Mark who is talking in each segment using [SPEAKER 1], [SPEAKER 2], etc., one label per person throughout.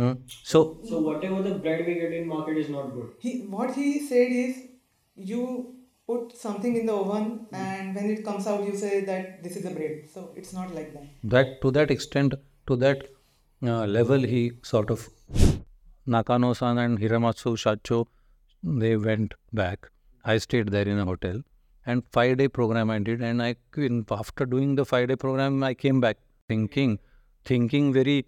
[SPEAKER 1] Hmm? So
[SPEAKER 2] So whatever the bread we get in market is not good.
[SPEAKER 3] He what he said is you put something in the oven and when it comes out you say that this is a bread. So it's not like that.
[SPEAKER 1] that to that extent, to that uh, level, he sort of Nakano-san and Hiramatsu Shacho, they went back. I stayed there in a hotel, and five day program I did. And I, after doing the five day program, I came back thinking, thinking very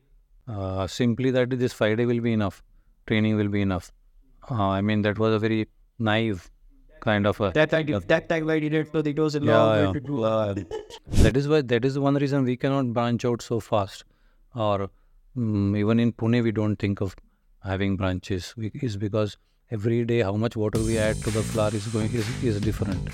[SPEAKER 1] uh, simply that this Friday will be enough, training will be enough. Uh, I mean that was a very naive kind of a
[SPEAKER 4] That time, that time I did it, so it was a
[SPEAKER 1] Yeah,
[SPEAKER 4] long
[SPEAKER 1] yeah.
[SPEAKER 4] way to do. Uh,
[SPEAKER 1] that is why that is one reason we cannot branch out so fast or mm, even in pune we don't think of having branches we, is because every day how much water we add to the flour is going is, is different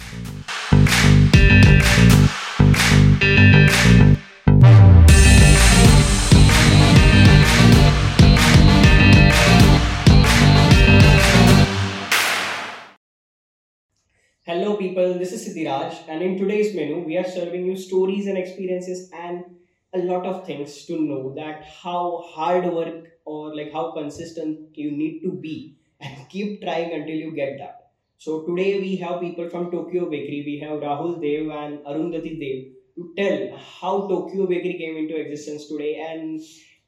[SPEAKER 2] Hello people, this is Siddhiraj and in today's menu we are serving you stories and experiences and a lot of things to know that how hard work or like how consistent you need to be and keep trying until you get that. So today we have people from Tokyo Bakery. We have Rahul Dev and Arundhati Dev to tell how Tokyo Bakery came into existence today and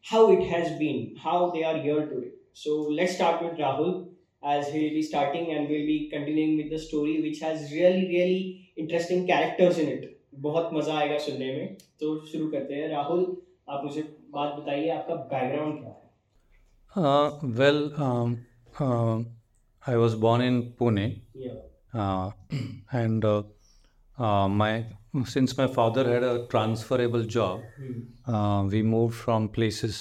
[SPEAKER 2] how it has been, how they are here today. So let's start with Rahul as he will be starting and we'll be continuing with the story which has really really interesting characters in it बहुत मजा आएगा सुनने में तो शुरू करते हैं राहुल आप मुझे बात बताइए आपका बैकग्राउंड क्या है
[SPEAKER 1] uh, well um, uh, i was born in pune
[SPEAKER 2] Yeah.
[SPEAKER 1] uh, and uh, uh, my since my father had a transferable job
[SPEAKER 2] Hmm.
[SPEAKER 1] uh, we moved from places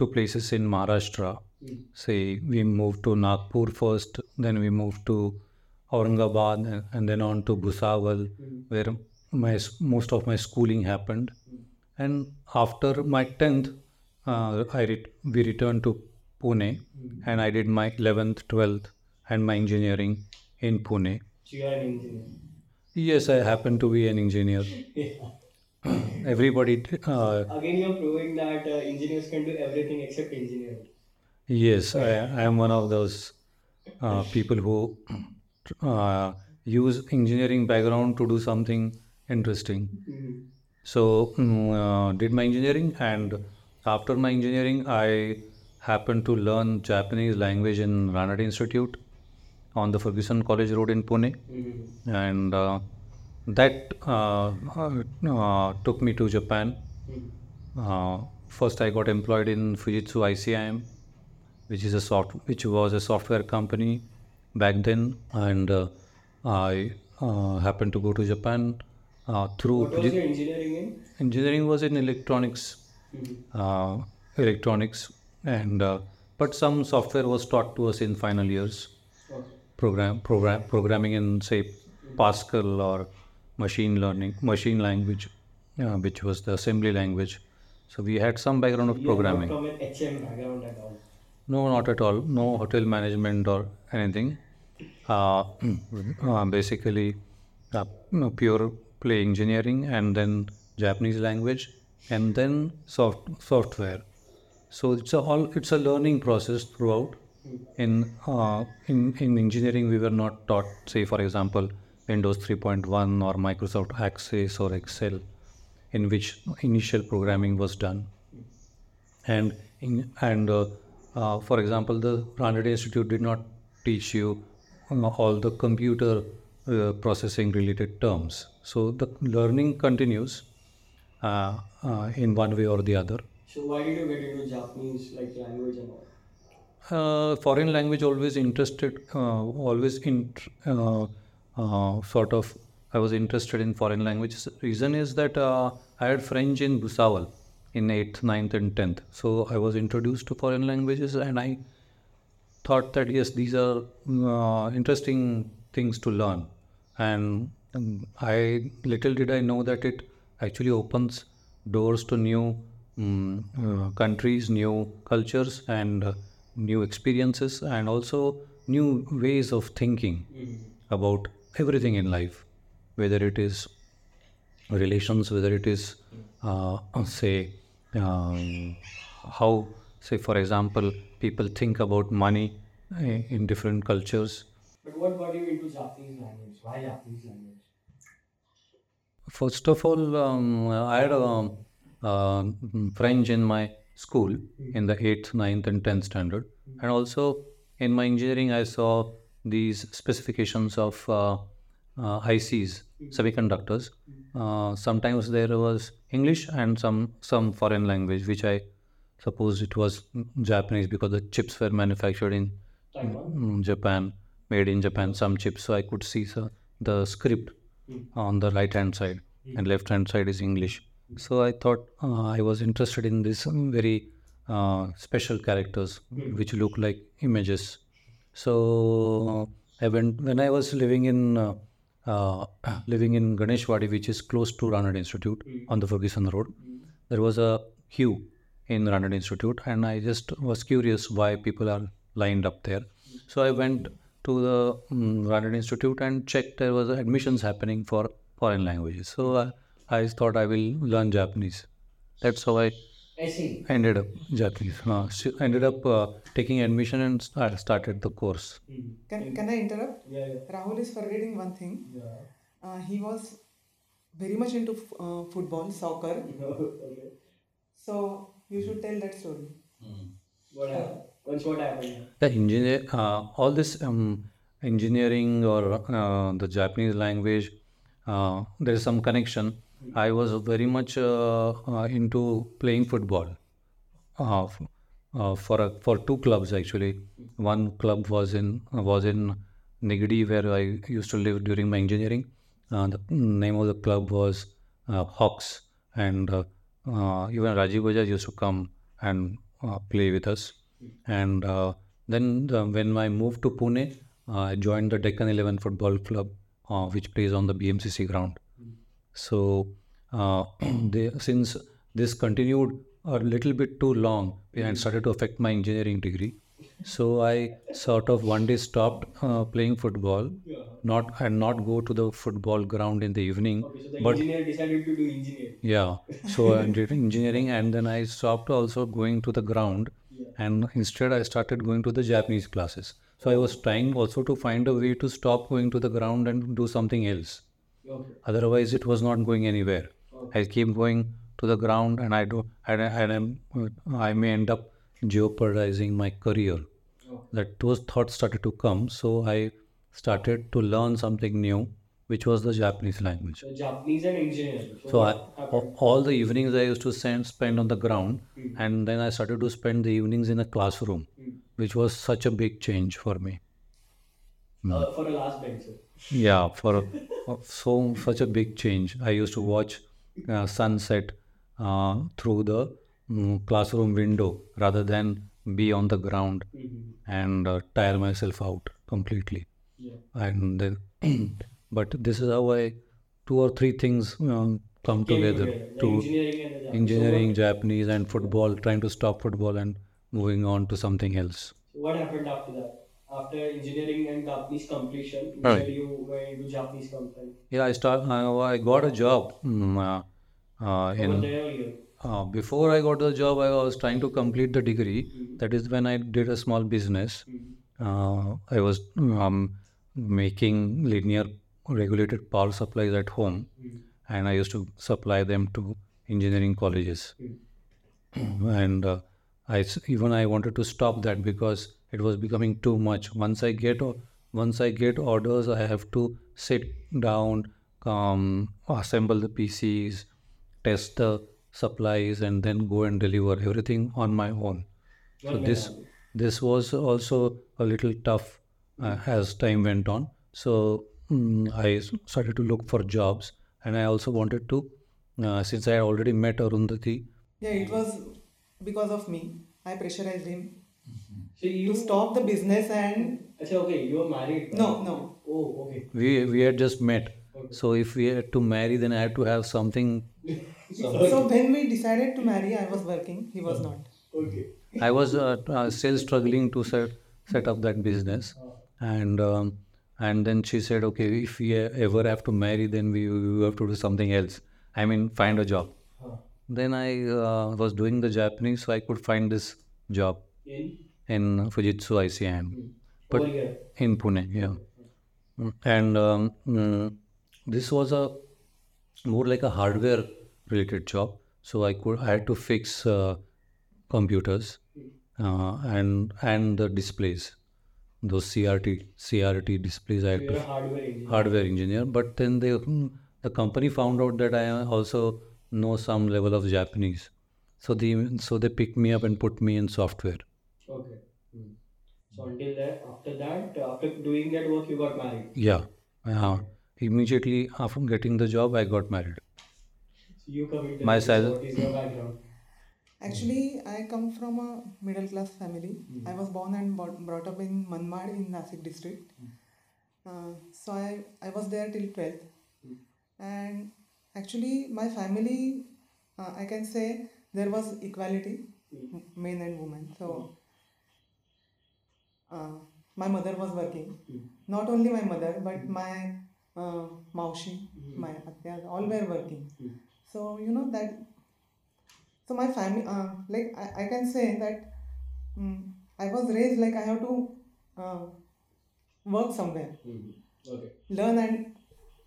[SPEAKER 1] to places in Maharashtra.
[SPEAKER 2] Hmm.
[SPEAKER 1] Say we moved to Nagpur first, then we moved to Aurangabad, and, then on to Bhusawal,
[SPEAKER 2] Hmm.
[SPEAKER 1] where my most of my schooling happened. And after my tenth, uh, I re- we returned to Pune, and I did my eleventh, twelfth, and my engineering in Pune.
[SPEAKER 2] So you are an engineer.
[SPEAKER 1] Yes, I happen to be an engineer.
[SPEAKER 2] Yeah.
[SPEAKER 1] Everybody, uh,
[SPEAKER 2] Again, you're proving that uh, engineers can do everything except engineering.
[SPEAKER 1] Yes, I, I am one of those uh, people who uh, use engineering background to do something interesting.
[SPEAKER 2] Mhm.
[SPEAKER 1] So, mm, uh, did my engineering, and after my engineering, I happened to learn Japanese language in Ranade Institute on the Ferguson College Road in Pune,
[SPEAKER 2] Mhm.
[SPEAKER 1] and uh, that uh, uh, took me to Japan. Uh, first, I got employed in Fujitsu ICIM, which is a soft, which was a software company back then, and uh, I uh, happened to go to Japan uh, through
[SPEAKER 2] What was your engineering in?
[SPEAKER 1] engineering was in electronics,
[SPEAKER 2] Mhm.
[SPEAKER 1] uh, electronics, and uh, but some software was taught to us in final years.
[SPEAKER 2] Okay.
[SPEAKER 1] Program, program, programming in say Pascal or machine learning, machine language, uh, which was the assembly language. So we had some background of
[SPEAKER 2] You are not
[SPEAKER 1] programming.
[SPEAKER 2] from an HM background at all.
[SPEAKER 1] No, not at all. No hotel management or anything. Uh, uh, basically, uh, pure play engineering and then Japanese language and then soft software. So it's a all it's a learning process throughout. In uh, in in engineering, we were not taught, say for example, Windows 3.1 or Microsoft Access or Excel, in which initial programming was done and in, and uh, for example the Ranade Institute did not teach you all the computer uh, processing related terms. So the learning continues uh, uh, in one way or the other.
[SPEAKER 2] So why did you get into Japanese like language and all?
[SPEAKER 1] uh, foreign language always interested uh, always in uh, uh, sort of i was interested in foreign languages. Reason is that uh, i had french in Bhusawal in 8th 9th and 10th so i was introduced to foreign languages and i thought that yes these are uh, interesting things to learn. And um, i little did i know that it actually opens doors to new mm, uh, countries new cultures and uh, new experiences and also new ways of thinking about everything in life whether it is relations whether it is uh, say um, how say for example people think about money in different cultures
[SPEAKER 2] But what got you into Japanese language? Why Japanese language?
[SPEAKER 1] First of all, um, I had a um, uh, French in my school in the 8th, 9th, and 10th standard. And also in my engineering, I saw these specifications of uh, uh, ICs, semiconductors. Uh, sometimes there was English and some, some foreign language, which I suppose it was Japanese because the chips were manufactured in
[SPEAKER 2] Taiwan?
[SPEAKER 1] mm, Japan, made in Japan, some chips. So I could see so, the script on the right hand side, and left hand side is English. So I thought uh, I was interested in these um, very uh, special characters which look like images. So I went when I was living in uh, uh, living in Ganeshwadi, which is close to Ranade Institute on the Ferguson Road. There was a queue in Ranade Institute, and I just was curious why people are lined up there. So I went to the um, Ranade Institute and checked there was admissions happening for foreign languages. So I, I thought I will learn Japanese. That's how I
[SPEAKER 2] I see.
[SPEAKER 1] ended up Japanese. Uh, s- ended up uh, taking admission and sta- started the course.
[SPEAKER 3] Can, can I interrupt?
[SPEAKER 2] Yeah, yeah.
[SPEAKER 3] Rahul is forgetting one thing.
[SPEAKER 2] Yeah.
[SPEAKER 3] Uh, he was very much into f- uh, football, soccer.
[SPEAKER 2] okay.
[SPEAKER 3] So you should tell that story.
[SPEAKER 2] What happened? Once what happened?
[SPEAKER 1] The engineer, uh, all this um, engineering or uh, the Japanese language, uh, there is some connection. I was very much uh, uh, into playing football. Uh, for a, for two clubs actually. One club was in was in Nigdi where I used to live during my engineering. The name of the club was Hawks, and even Rajiv Bajaj used to come and play with us. And then the, when I moved to Pune, I joined the Deccan 11 Football Club, uh, which plays on the BMCC ground. So, uh, they, since this continued a little bit too long and started to affect my engineering degree, so I sort of one day stopped uh, playing football, not and not go to the football ground in the evening,
[SPEAKER 2] Okay, so the
[SPEAKER 1] but
[SPEAKER 2] engineer decided to do engineering.
[SPEAKER 1] yeah. So I did engineering, and then I stopped also going to the ground, and instead I started going to the Japanese classes. So I was trying also to find a way to stop going to the ground and do something else.
[SPEAKER 2] Okay.
[SPEAKER 1] Otherwise, it was not going anywhere. I keep going to the ground, and I do, and, and I'm, I may end up jeopardizing my career. That those thoughts started to come, so I started to learn something new, which was the Japanese language.
[SPEAKER 2] So Japanese and engineering. So,
[SPEAKER 1] So I, all the evenings I used to spend, spend on the ground, hmm. and then I started to spend the evenings in a classroom, hmm. which was such a big change for me.
[SPEAKER 2] Uh, hmm. for a last bencher.
[SPEAKER 1] Yeah, for a, so such a big change. I used to watch uh, sunset uh, through the mm, classroom window rather than be on the ground and uh, tire myself out completely.
[SPEAKER 2] Yeah.
[SPEAKER 1] And then, but this is how I two or three things um, come
[SPEAKER 2] Came
[SPEAKER 1] together
[SPEAKER 2] the
[SPEAKER 1] to
[SPEAKER 2] engineering and
[SPEAKER 1] engineering, Japanese, and football. Trying to stop football and moving on to something else.
[SPEAKER 2] So what happened after that? After engineering and Japanese completion, you
[SPEAKER 1] Right.
[SPEAKER 2] you into Japanese company.
[SPEAKER 1] Yeah, I start. I, I got a job mm, uh, uh, in. Uh, before I got the job, I was trying to complete the degree. That is when I did a small business. Uh, I was um, making linear regulated power supplies at home, and I used to supply them to engineering colleges. and uh, I even I wanted to stop that because it was becoming too much. Once I get once I get orders, I have to sit down, um, assemble the PCs, test the supplies, and then go and deliver everything on my own. So this this was also a little tough uh, as time went on. So mm, I started to look for jobs, and I also wanted to, uh, since I had already met Arundhati,
[SPEAKER 3] Yeah, it was because of me. I pressurized him
[SPEAKER 2] So you
[SPEAKER 3] stop the business and
[SPEAKER 2] Achha, okay, you are married.
[SPEAKER 3] no, no.
[SPEAKER 2] Oh, okay.
[SPEAKER 1] we we had just met. So if we had to marry, then I had to have something.
[SPEAKER 3] So when we decided to marry, I was working. He was not.
[SPEAKER 2] Okay.
[SPEAKER 1] I was uh, uh, still struggling to set set up that business, and um, and then she said, okay, if we ever have to marry, then we, we have to do something else. I mean, find a job.
[SPEAKER 2] Huh.
[SPEAKER 1] Then I uh, was doing the Japanese, so I could find this job
[SPEAKER 2] In
[SPEAKER 1] in Fujitsu ICM. But-
[SPEAKER 2] over here.
[SPEAKER 1] in Pune, yeah. And um, mm, this was a more like a hardware related job. So I could I had to fix uh, computers uh, and and the displays, those CRT CRT displays. I had
[SPEAKER 2] you're a
[SPEAKER 1] to
[SPEAKER 2] hardware engineer.
[SPEAKER 1] hardware engineer. But then they mm, the company found out that I also know some level of Japanese. So the so they picked me up and put me in software.
[SPEAKER 2] Okay. Hmm. So until that, after that, after doing that work, you got married.
[SPEAKER 1] Yeah. Uh, immediately after getting the job, I got married.
[SPEAKER 2] So you come into
[SPEAKER 1] My
[SPEAKER 2] this,
[SPEAKER 1] sal-
[SPEAKER 2] What is your background?
[SPEAKER 3] Actually, I come from a middle class family. I was born and brought brought up in Manmad in Nasik district. Uh, so I, I was there till 12th. And actually, my family, uh, I can say there was equality, m- men and women. So uh, my mother was working. Not only my mother, but my uh, maushi, my atyas, all were working. So, you know, that so my family, uh, like I, I can say that mm I was raised like I have to uh, work somewhere,
[SPEAKER 2] Hmm. Okay.
[SPEAKER 3] learn and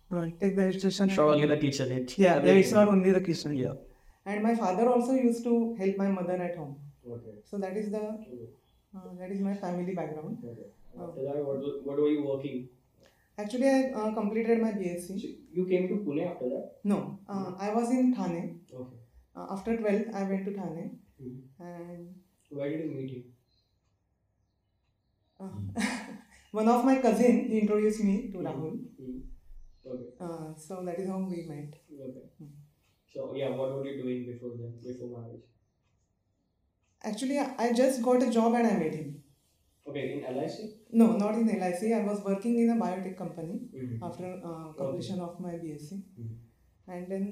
[SPEAKER 4] Right.
[SPEAKER 3] take the education.
[SPEAKER 4] Not only the kitchen, it.
[SPEAKER 3] Yeah, yeah, it's not only the kitchen.
[SPEAKER 4] Yeah.
[SPEAKER 3] And my father also used to help my mother at home.
[SPEAKER 2] Okay.
[SPEAKER 3] So that is the
[SPEAKER 2] Okay.
[SPEAKER 3] Uh, that is my family background.
[SPEAKER 2] Okay. After that, what, what were you working?
[SPEAKER 3] Actually, I uh, completed my BSc.
[SPEAKER 2] So you came to Pune after that?
[SPEAKER 3] No, uh, I was in Thane.
[SPEAKER 2] Okay.
[SPEAKER 3] Uh, after 12, I went to Thane,
[SPEAKER 2] Mhm.
[SPEAKER 3] and
[SPEAKER 2] Where did you meet him?
[SPEAKER 3] uh, one of my cousin he introduced me to Rahul.
[SPEAKER 2] Hmm. Okay.
[SPEAKER 3] Uh, so that is how we met.
[SPEAKER 2] Okay. So yeah, what were you doing before then? Before marriage?
[SPEAKER 3] Actually, I just got a job and I met him.
[SPEAKER 2] Okay, in LIC.
[SPEAKER 3] No, not in LIC. I was working in a biotech company
[SPEAKER 2] Mm-hmm.
[SPEAKER 3] after uh, completion of my BSc,
[SPEAKER 2] Mhm.
[SPEAKER 3] and then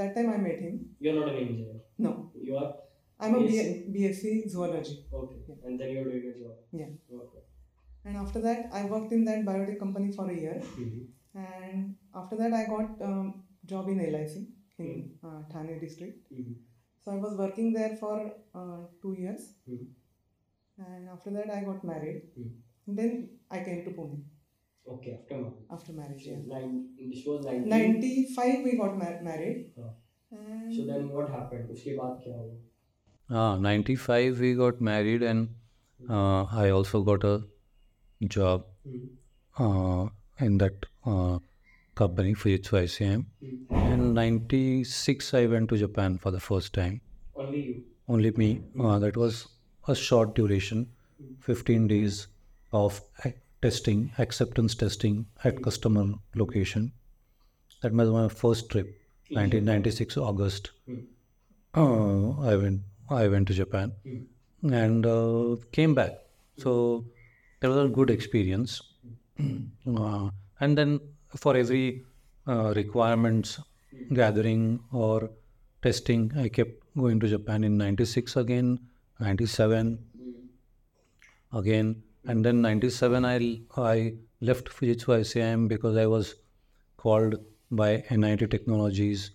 [SPEAKER 3] that time I met him.
[SPEAKER 2] You're not an engineer.
[SPEAKER 3] No,
[SPEAKER 2] You are
[SPEAKER 3] I'm a
[SPEAKER 2] BSc?
[SPEAKER 3] BSc zoology,
[SPEAKER 2] okay, and then you're doing a job.
[SPEAKER 3] Yeah.
[SPEAKER 2] Okay.
[SPEAKER 3] and after that I worked in that biotech company for a year,
[SPEAKER 2] Mm-hmm.
[SPEAKER 3] and after that I got um, job in LIC in uh, Thane district.
[SPEAKER 2] Mm-hmm.
[SPEAKER 3] So I was working there for uh, two years,
[SPEAKER 2] Mhm.
[SPEAKER 3] and after that I got married.
[SPEAKER 2] Mhm.
[SPEAKER 3] Then I came to Pune
[SPEAKER 2] Okay, after marriage.
[SPEAKER 3] after marriage. Yeah.
[SPEAKER 2] Nine, this was 19.
[SPEAKER 3] 95 we got mar- married.
[SPEAKER 2] हाँ.
[SPEAKER 3] And
[SPEAKER 2] So then what happened? उसके बाद क्या हुआ?
[SPEAKER 1] Ah, 95 we got married and uh, I also got a job
[SPEAKER 2] Mm-hmm.
[SPEAKER 1] uh, in that uh, company Fujitsu ICM. In 96 I went to Japan for the first time.
[SPEAKER 2] Only you.
[SPEAKER 1] Only me. Uh, that was a short duration, 15 days of testing, acceptance testing at customer location. That was my first trip, 1996 August. Uh, I went. I went to Japan and uh, came back. So that was a good experience. Uh, and then for every uh, requirements gathering or testing, I kept going to Japan in 96 again, 97 again, and then 97 I, I left Fujitsu ICM because I was called by NIT Technologies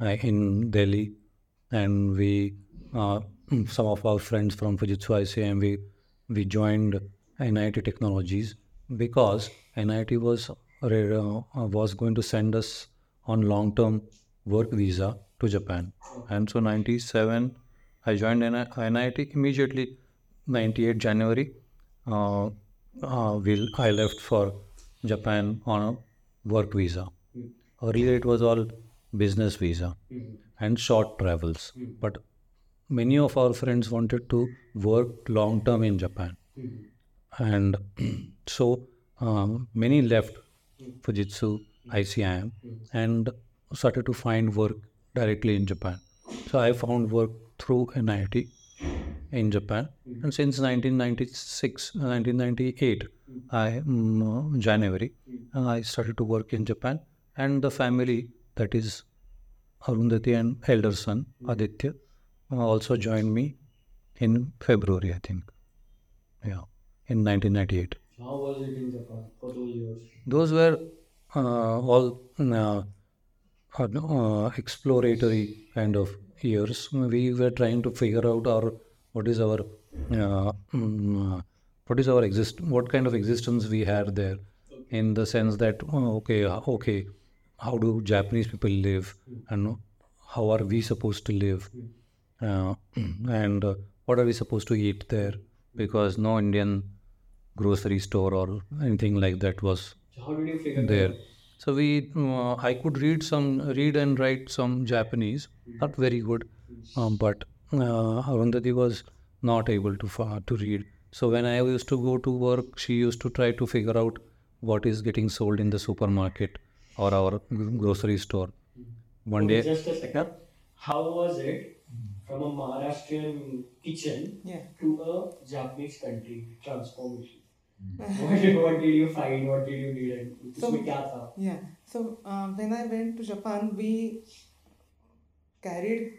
[SPEAKER 1] uh, in Delhi, and we uh, some of our friends from Fujitsu ICM we we joined NIT Technologies because NIT was was going to send us on long term work visa to Japan, and so 97 I joined NIT immediately. 98 January, uh, uh, we'll, I left for Japan on a work visa. Earlier it was all business visa and short travels, but many of our friends wanted to work long term in Japan, and so um, many left Fujitsu, ICIM, and started to find work directly in Japan. So I found work through NIT in Japan, and since 1996, uh, 1998, I mm, January, uh, I started to work in Japan, and the family that is Arundhati and elder son Aditya uh, also joined me in February, I think. Yeah, in 1998.
[SPEAKER 2] How was it in Japan for those years?
[SPEAKER 1] Those were uh, all uh, uh, uh, exploratory kind of years. We were trying to figure out our what is our uh, mm, uh, what is our exist what kind of existence we had there in the sense that oh, okay okay how do japanese people live and how are we supposed to live and what are we supposed to eat there because no indian grocery store or anything like that was
[SPEAKER 2] So how did you figure
[SPEAKER 1] there
[SPEAKER 2] out?
[SPEAKER 1] so we uh, i could read some read and write some japanese not very good um, but uh, arundhati was not able to fa- to read so when i used to go to work she used to try to figure out what is getting sold in the supermarket or our grocery store one
[SPEAKER 2] Okay,
[SPEAKER 1] day
[SPEAKER 2] Just a second. How was it from a Maharashtrian kitchen
[SPEAKER 3] Yeah.
[SPEAKER 2] to a Japanese country transformation? what, did, what did you find? What did you need? And
[SPEAKER 3] So-
[SPEAKER 2] उसमें क्या था?
[SPEAKER 3] Yeah. So uh, when I went to Japan, we carried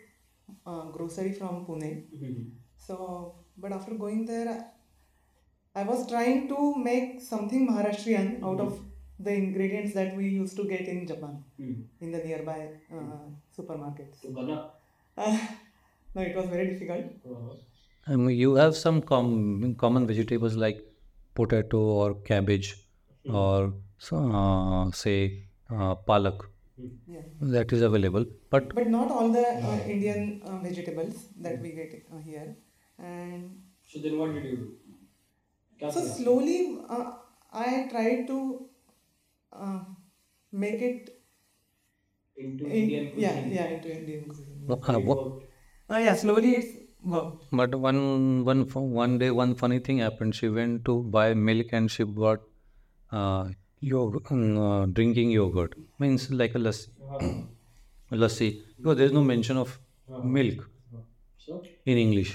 [SPEAKER 3] uh, grocery from Pune.
[SPEAKER 2] Mhm.
[SPEAKER 3] So, but after going there, I was trying to make something Maharashtrian out of the ingredients that we used to get in Japan
[SPEAKER 2] Mhm.
[SPEAKER 3] in the nearby uh, supermarkets.
[SPEAKER 2] तो बना.
[SPEAKER 3] no, it was very difficult.
[SPEAKER 2] Uh,
[SPEAKER 1] um, you have some com- common vegetables like potato or cabbage hmm. or uh, say uh, palak.
[SPEAKER 3] Yeah.
[SPEAKER 1] that is available but
[SPEAKER 3] but not all the uh, indian uh, vegetables that we get uh, here. And
[SPEAKER 2] so then what did you do?
[SPEAKER 3] So slowly uh, i tried to make it
[SPEAKER 2] into
[SPEAKER 3] in,
[SPEAKER 2] indian cuisine.
[SPEAKER 3] yeah yeah into indian cuisine.
[SPEAKER 1] No,
[SPEAKER 2] what,
[SPEAKER 4] uh, yeah slowly it's worked.
[SPEAKER 1] but one one fu- one day one funny thing happened she went to buy milk and she bought uh, yog- uh, drinking yogurt means like a lassi lassi because there is no mention of milk
[SPEAKER 2] so
[SPEAKER 1] in english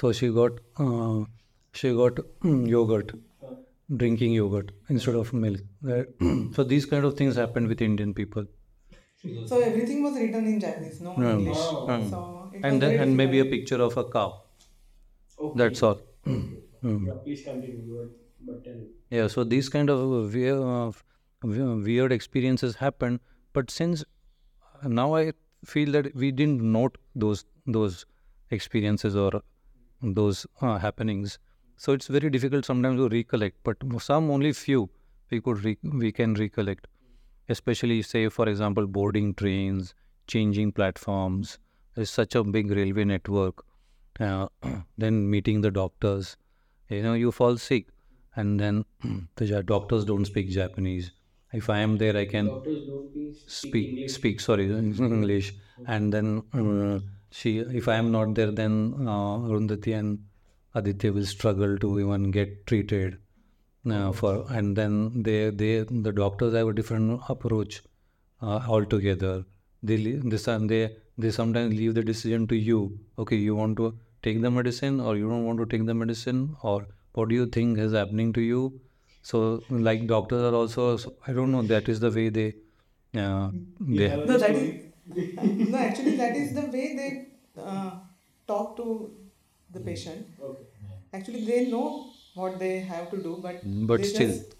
[SPEAKER 1] so she got uh, she got mm, yogurt drinking yogurt instead of milk so these kind of things happened with indian people
[SPEAKER 3] So everything was written in Japanese, no
[SPEAKER 1] Mm.
[SPEAKER 3] English.
[SPEAKER 1] Mm.
[SPEAKER 3] So it was
[SPEAKER 1] and then and maybe a picture of a cow
[SPEAKER 2] okay.
[SPEAKER 1] that's all.
[SPEAKER 2] Yeah, please continue. But tell.
[SPEAKER 1] Yeah, so these kind of uh, weird, uh, weird experiences happen, but since now I feel that we didn't note those those experiences or those uh, happenings, so it's very difficult sometimes to recollect. But some only few we could re- we can recollect, especially say for example boarding trains, changing platforms. There's such a big railway network. Uh, then meeting the doctors, you know, you fall sick and then the doctors don't speak Japanese. If I am there, I can
[SPEAKER 2] Doctors don't please speak,
[SPEAKER 1] speak sorry English, and then uh, she. If I am not there, then uh, Arundhati and Aditya will struggle to even get treated. Uh, for and then they they the doctors have a different approach uh, altogether. They le- they, they they sometimes leave the decision to you. Okay, you want to take the medicine or you don't want to take the medicine or what do you think is happening to you? So like doctors are also I don't know that is the way they uh,
[SPEAKER 2] You
[SPEAKER 1] they
[SPEAKER 2] have
[SPEAKER 3] No,
[SPEAKER 2] a
[SPEAKER 3] that
[SPEAKER 2] story?
[SPEAKER 3] is no. Actually, that is the way they uh, talk to the patient.
[SPEAKER 2] Okay.
[SPEAKER 3] Actually, they know what they have to do, but
[SPEAKER 1] but still
[SPEAKER 3] just-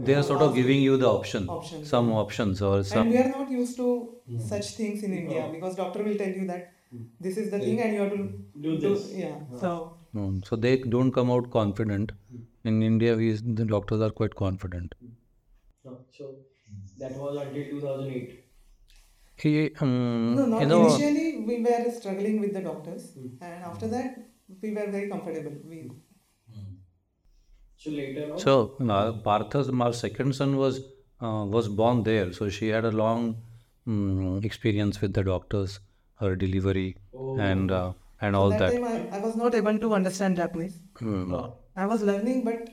[SPEAKER 1] they are sort of giving you the option
[SPEAKER 3] Options.
[SPEAKER 1] some options or some.
[SPEAKER 3] and
[SPEAKER 1] some
[SPEAKER 3] we are not used to mm-hmm. such things in India because doctor will tell you that mm. this is the thing and you have to
[SPEAKER 2] Do this.
[SPEAKER 3] yeah.
[SPEAKER 4] So
[SPEAKER 1] Mm, so they don't come out confident. Mm. In India, we the doctors are quite confident. Mm.
[SPEAKER 2] No, so that was until 2008.
[SPEAKER 1] He, um,
[SPEAKER 3] No, not
[SPEAKER 1] you know,
[SPEAKER 3] initially we were struggling with the doctors, and after that we were very comfortable. We
[SPEAKER 2] So later on,
[SPEAKER 1] so uh, Partha's our second son was uh, was born there, so she had a long um, experience with the doctors, her delivery, and uh, and all
[SPEAKER 3] that,
[SPEAKER 1] that.
[SPEAKER 3] time I, I was
[SPEAKER 4] not able to understand Japanese.
[SPEAKER 1] Mm.
[SPEAKER 3] I was learning, but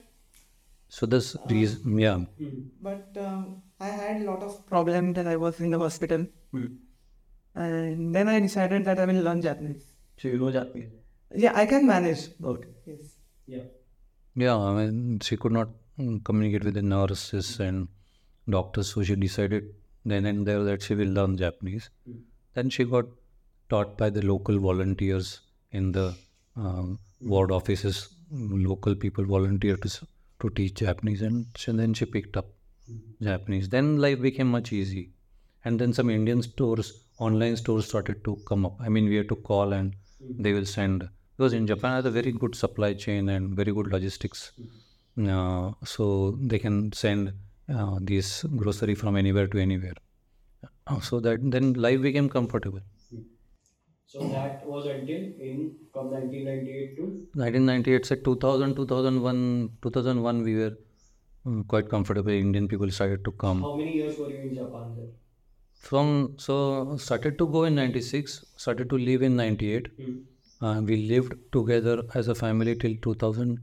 [SPEAKER 1] So this reason, yeah,
[SPEAKER 2] Hmm.
[SPEAKER 3] but um, I had a lot of
[SPEAKER 4] Problem that I was in the hospital, and then I decided that I will learn Japanese.
[SPEAKER 1] so you know Japanese.
[SPEAKER 4] Yeah, I can manage. Okay.
[SPEAKER 3] yes.
[SPEAKER 2] yeah.
[SPEAKER 1] Yeah, I mean, she could not mm, communicate with the nurses and doctors, so she decided then and there that she will learn Japanese. Then she got taught by the local volunteers in the um, ward offices. Mm, Local people volunteered to, to teach Japanese, and then she picked up Japanese. Then life became much easy, and then some Indian stores, online stores started to come up. I mean, we had to call and they will send because in Japan has a very good supply chain and very good logistics. Uh, so they can send uh, these grocery from anywhere to anywhere. Uh, so that then life became comfortable.
[SPEAKER 2] So that was until in from 1998 to
[SPEAKER 1] 1998 said 2000 2001 2001 we were mm, quite comfortable indian people started to come
[SPEAKER 2] how many years were you in Japan then?
[SPEAKER 1] from so started to go in 96 started to live in 98
[SPEAKER 2] Hmm.
[SPEAKER 1] Uh, we lived together as a family till 2000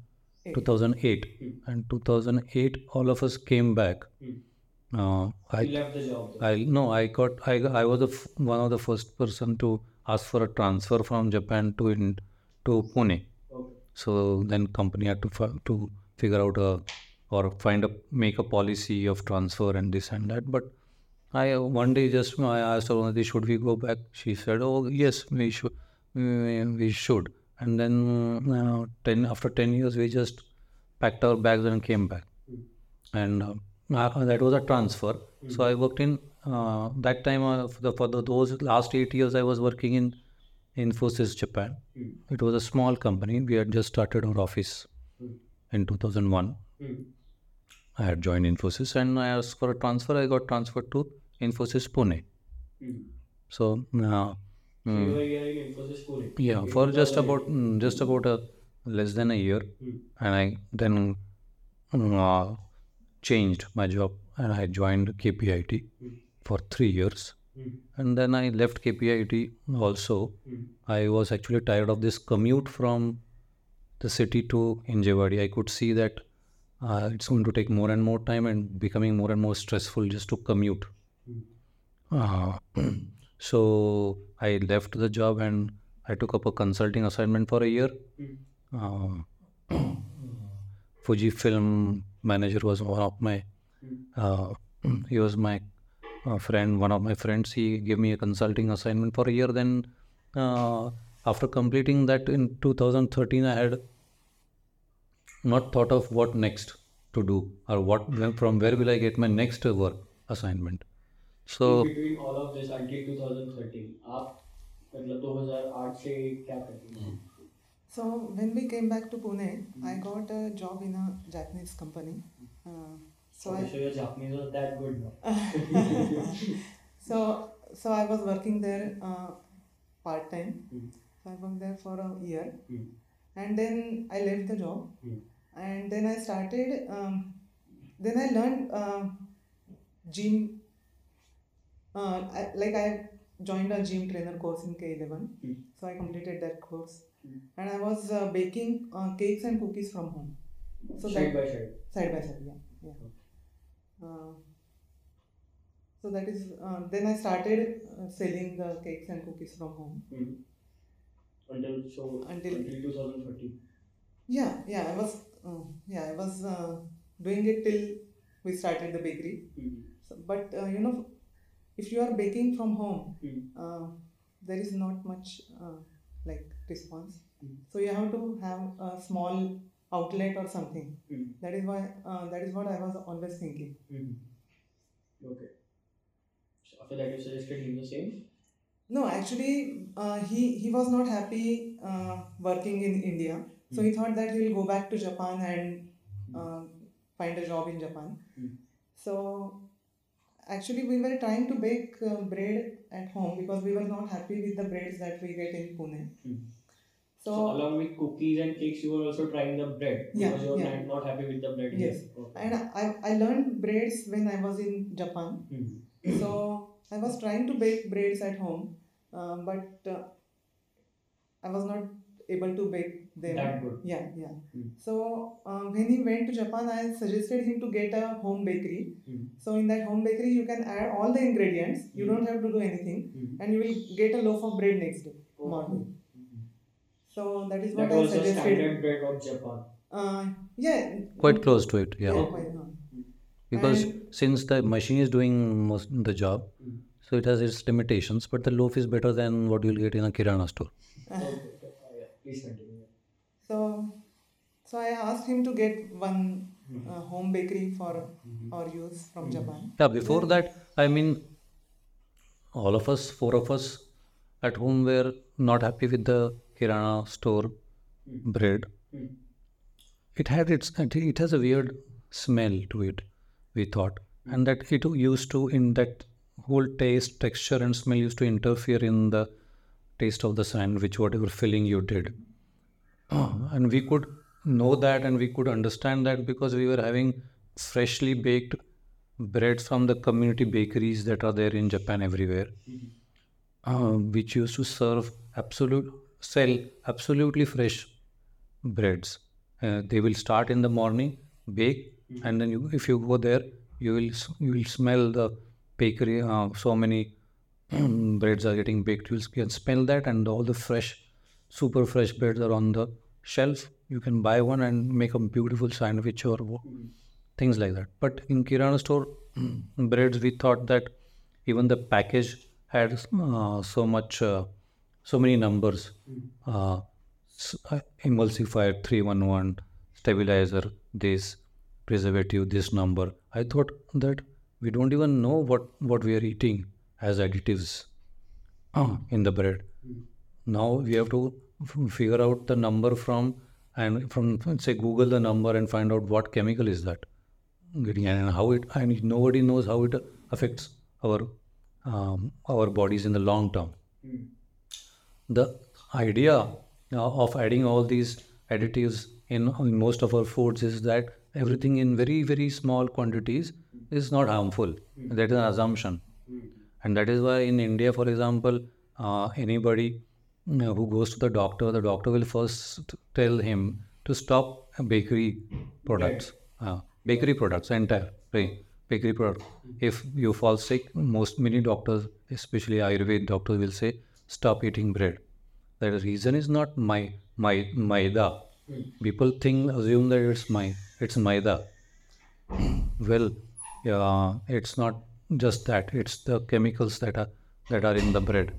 [SPEAKER 1] 2008 and 2008 all of us came back.
[SPEAKER 2] Hmm.
[SPEAKER 1] uh,
[SPEAKER 2] You
[SPEAKER 1] I,
[SPEAKER 2] left the job.
[SPEAKER 1] I no I got I, I was the f- one of the first person to ask for a transfer from Japan to in, to Pune.
[SPEAKER 2] Okay.
[SPEAKER 1] so then company had to fi- to figure out a or find a make a policy of transfer and this and that. But i one day just i asked her "Unnati, should we go back? She said oh yes we should we, we should and then uh, 10 after 10 years we just packed our bags and came back and uh, uh, that was a transfer so i worked in uh, that time uh, for, the, for the, those last 8 years i was working in infosys japan it was a small company. We had just started our office in 2001.
[SPEAKER 2] Hmm.
[SPEAKER 1] I had joined Infosys and I asked for a transfer. I got transferred to Infosys Pune. So, uh,
[SPEAKER 2] So
[SPEAKER 1] mm,
[SPEAKER 2] you were here in Infosys Pune.
[SPEAKER 1] yeah, for just about mm, just about a less than a year,
[SPEAKER 2] Hmm.
[SPEAKER 1] and I then mm, uh, changed my job and I joined KPIT
[SPEAKER 2] Hmm.
[SPEAKER 1] for three years.
[SPEAKER 2] Hmm.
[SPEAKER 1] And then I left KPIT also.
[SPEAKER 2] Hmm.
[SPEAKER 1] I was actually tired of this commute from the city to Hinjewadi. I could see that uh, it's going to take more and more time and becoming more and more stressful just to commute. Uh, so I left the job and I took up a consulting assignment for a year.
[SPEAKER 2] Hmm.
[SPEAKER 1] Uh, Fujifilm manager was one of my, uh, he was my uh, friend, one of my friends. He gave me a consulting assignment for a year. Then, uh, after completing that in 2013, I had not thought of what next to do or what from where will I get my next work assignment. So
[SPEAKER 2] In between all of this until 2013 आप मतलब 2008 से क्या करती हैं
[SPEAKER 3] So when we came back to Pune, I got a job in a Japanese company. Uh, so
[SPEAKER 2] Okay,
[SPEAKER 3] I
[SPEAKER 2] so your Japanese was that good now
[SPEAKER 3] so so I was working there uh, part time.
[SPEAKER 2] Hmm.
[SPEAKER 3] So I worked there for a year,
[SPEAKER 2] Hmm.
[SPEAKER 3] and then I left the job,
[SPEAKER 2] Hmm.
[SPEAKER 3] and then I started. Um, then I learned uh, gym. uh, I, like I joined a gym trainer course in K11,
[SPEAKER 2] Hmm.
[SPEAKER 3] so I completed that course,
[SPEAKER 2] Hmm.
[SPEAKER 3] and I was uh, baking uh, cakes and cookies from home. So
[SPEAKER 2] side
[SPEAKER 3] that
[SPEAKER 2] by side
[SPEAKER 3] side by side, yeah, yeah. Uh, so that is uh, then I started uh, selling the cakes and cookies from home.
[SPEAKER 2] Hmm. until so
[SPEAKER 3] Until-
[SPEAKER 2] until 2013
[SPEAKER 3] Yeah, yeah, I was uh, yeah I was uh, doing it till we started the bakery.
[SPEAKER 2] Hmm.
[SPEAKER 3] So, but uh, you know, if you are baking from home,
[SPEAKER 2] Hmm.
[SPEAKER 3] uh, there is not much uh, like response.
[SPEAKER 2] Hmm.
[SPEAKER 3] So you have to have a small outlet or something.
[SPEAKER 2] Hmm.
[SPEAKER 3] That is why uh, that is what I was always thinking.
[SPEAKER 2] Hmm. okay so after that you suggested him the same
[SPEAKER 3] No, actually, uh, he he was not happy uh, working in India, so he thought that he will go back to Japan and uh, find a job in Japan.
[SPEAKER 2] Hmm.
[SPEAKER 3] So, actually, we were trying to bake uh, bread at home because we were not happy with the breads that we get in Pune.
[SPEAKER 2] Hmm.
[SPEAKER 3] So,
[SPEAKER 2] So, along with cookies and cakes, you were also trying the bread
[SPEAKER 3] Yeah,
[SPEAKER 2] because you were
[SPEAKER 3] yeah.
[SPEAKER 2] not- happy with the bread.
[SPEAKER 3] Yes.
[SPEAKER 2] Okay.
[SPEAKER 3] and I, I learned braids when I was in Japan.
[SPEAKER 2] Hmm.
[SPEAKER 3] so I was trying to bake braids at home, uh, but uh, I was not able to bake them.
[SPEAKER 2] That good.
[SPEAKER 3] Yeah, yeah.
[SPEAKER 2] Hmm.
[SPEAKER 3] So uh, when he went to Japan, I suggested him to get a home bakery.
[SPEAKER 2] Hmm.
[SPEAKER 3] So in that home bakery, you can add all the ingredients. You
[SPEAKER 2] Hmm.
[SPEAKER 3] don't have to do anything,
[SPEAKER 2] Hmm.
[SPEAKER 3] and you will get a loaf of bread next day
[SPEAKER 2] Oh.
[SPEAKER 3] morning.
[SPEAKER 2] Hmm.
[SPEAKER 3] So that is what
[SPEAKER 2] That
[SPEAKER 3] I
[SPEAKER 2] was the
[SPEAKER 3] suggested.
[SPEAKER 2] standard bread of Japan.
[SPEAKER 3] Uh, yeah.
[SPEAKER 1] quite close to it, yeah.
[SPEAKER 3] Yeah, quite,
[SPEAKER 1] Because
[SPEAKER 3] And-
[SPEAKER 1] since the machine is doing most the job, so it has its limitations. But the loaf is better than what you'll get in a kirana store.
[SPEAKER 2] Okay. okay. Uh, yeah. Please continue.
[SPEAKER 3] So, so I asked him to get one
[SPEAKER 2] Hmm.
[SPEAKER 3] uh, home bakery for our use from Japan.
[SPEAKER 1] Yeah, before that, I mean, all of us, four of us at home were not happy with the kirana store bread,
[SPEAKER 2] Hmm.
[SPEAKER 1] it had its it has a weird smell to it we thought and that it used to in that whole taste texture and smell used to interfere in the taste of the sandwich whatever filling you did and we could know that and we could understand that because we were having freshly baked breads from the community bakeries that are there in japan everywhere uh, which used to serve absolute sell absolutely fresh breads. Uh, they will start in the morning, bake, and then you, if you go there, you will you will smell the bakery. Uh, so many breads are getting baked. You can smell that, and all the fresh, super fresh breads are on the shelf. You can buy one and make a beautiful sandwich or things like that. But in Kirana store breads, we thought that even the package had uh, so much, uh, so many numbers. Uh, uh, emulsifier 311, stabilizer, this, preservative, this number. I thought that we don't even know what, what we are eating as additives uh, in the bread. Now we have to f- figure out the number from and from say Google the number and find out what chemical is that getting and how it and nobody knows how it affects our um, our bodies in the long term. The idea uh, of adding all these additives in, in most of our foods is that everything in very very small quantities is not harmful. That is an assumption, and that is why in India, for example, uh, anybody uh, who goes to the doctor, the doctor will first tell him to stop bakery products, uh, bakery products, entire bakery product. If you fall sick, most many doctors, especially Ayurved doctors, will say stop eating bread. The reason is not my my maida. People think assume that it's my it's maida. Well, yeah, it's not just that. It's the chemicals that are that are in the bread.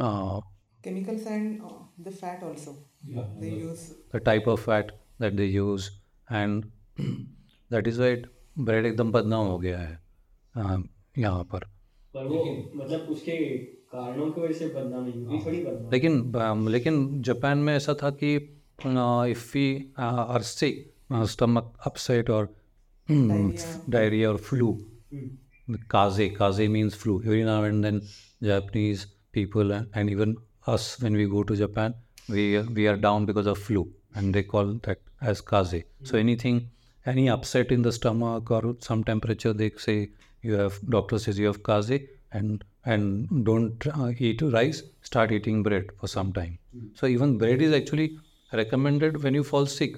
[SPEAKER 1] Uh,
[SPEAKER 3] Chemicals and uh, the fat also. yeah, They use
[SPEAKER 1] the type of fat that they use and that is why it bread एकदम बदनाम हो गया है uh, यहाँ पर
[SPEAKER 2] पर वो मतलब उसके कारणों की वजह से बदनाम नहीं हुई थोड़ी बदनाम
[SPEAKER 1] लेकिन um, लेकिन जापान में ऐसा था कि if we are stomach upset or diarrhea or flu kaze kaze means flu. Every now and then japanese people and, even us when we go to japan we we are down because of flu and they call that as kaze. So anything any upset in the stomach or some temperature they say you have doctor says you have kaze and and don't uh, eat rice start eating bread for some time. So even bread is actually recommended when you fall sick.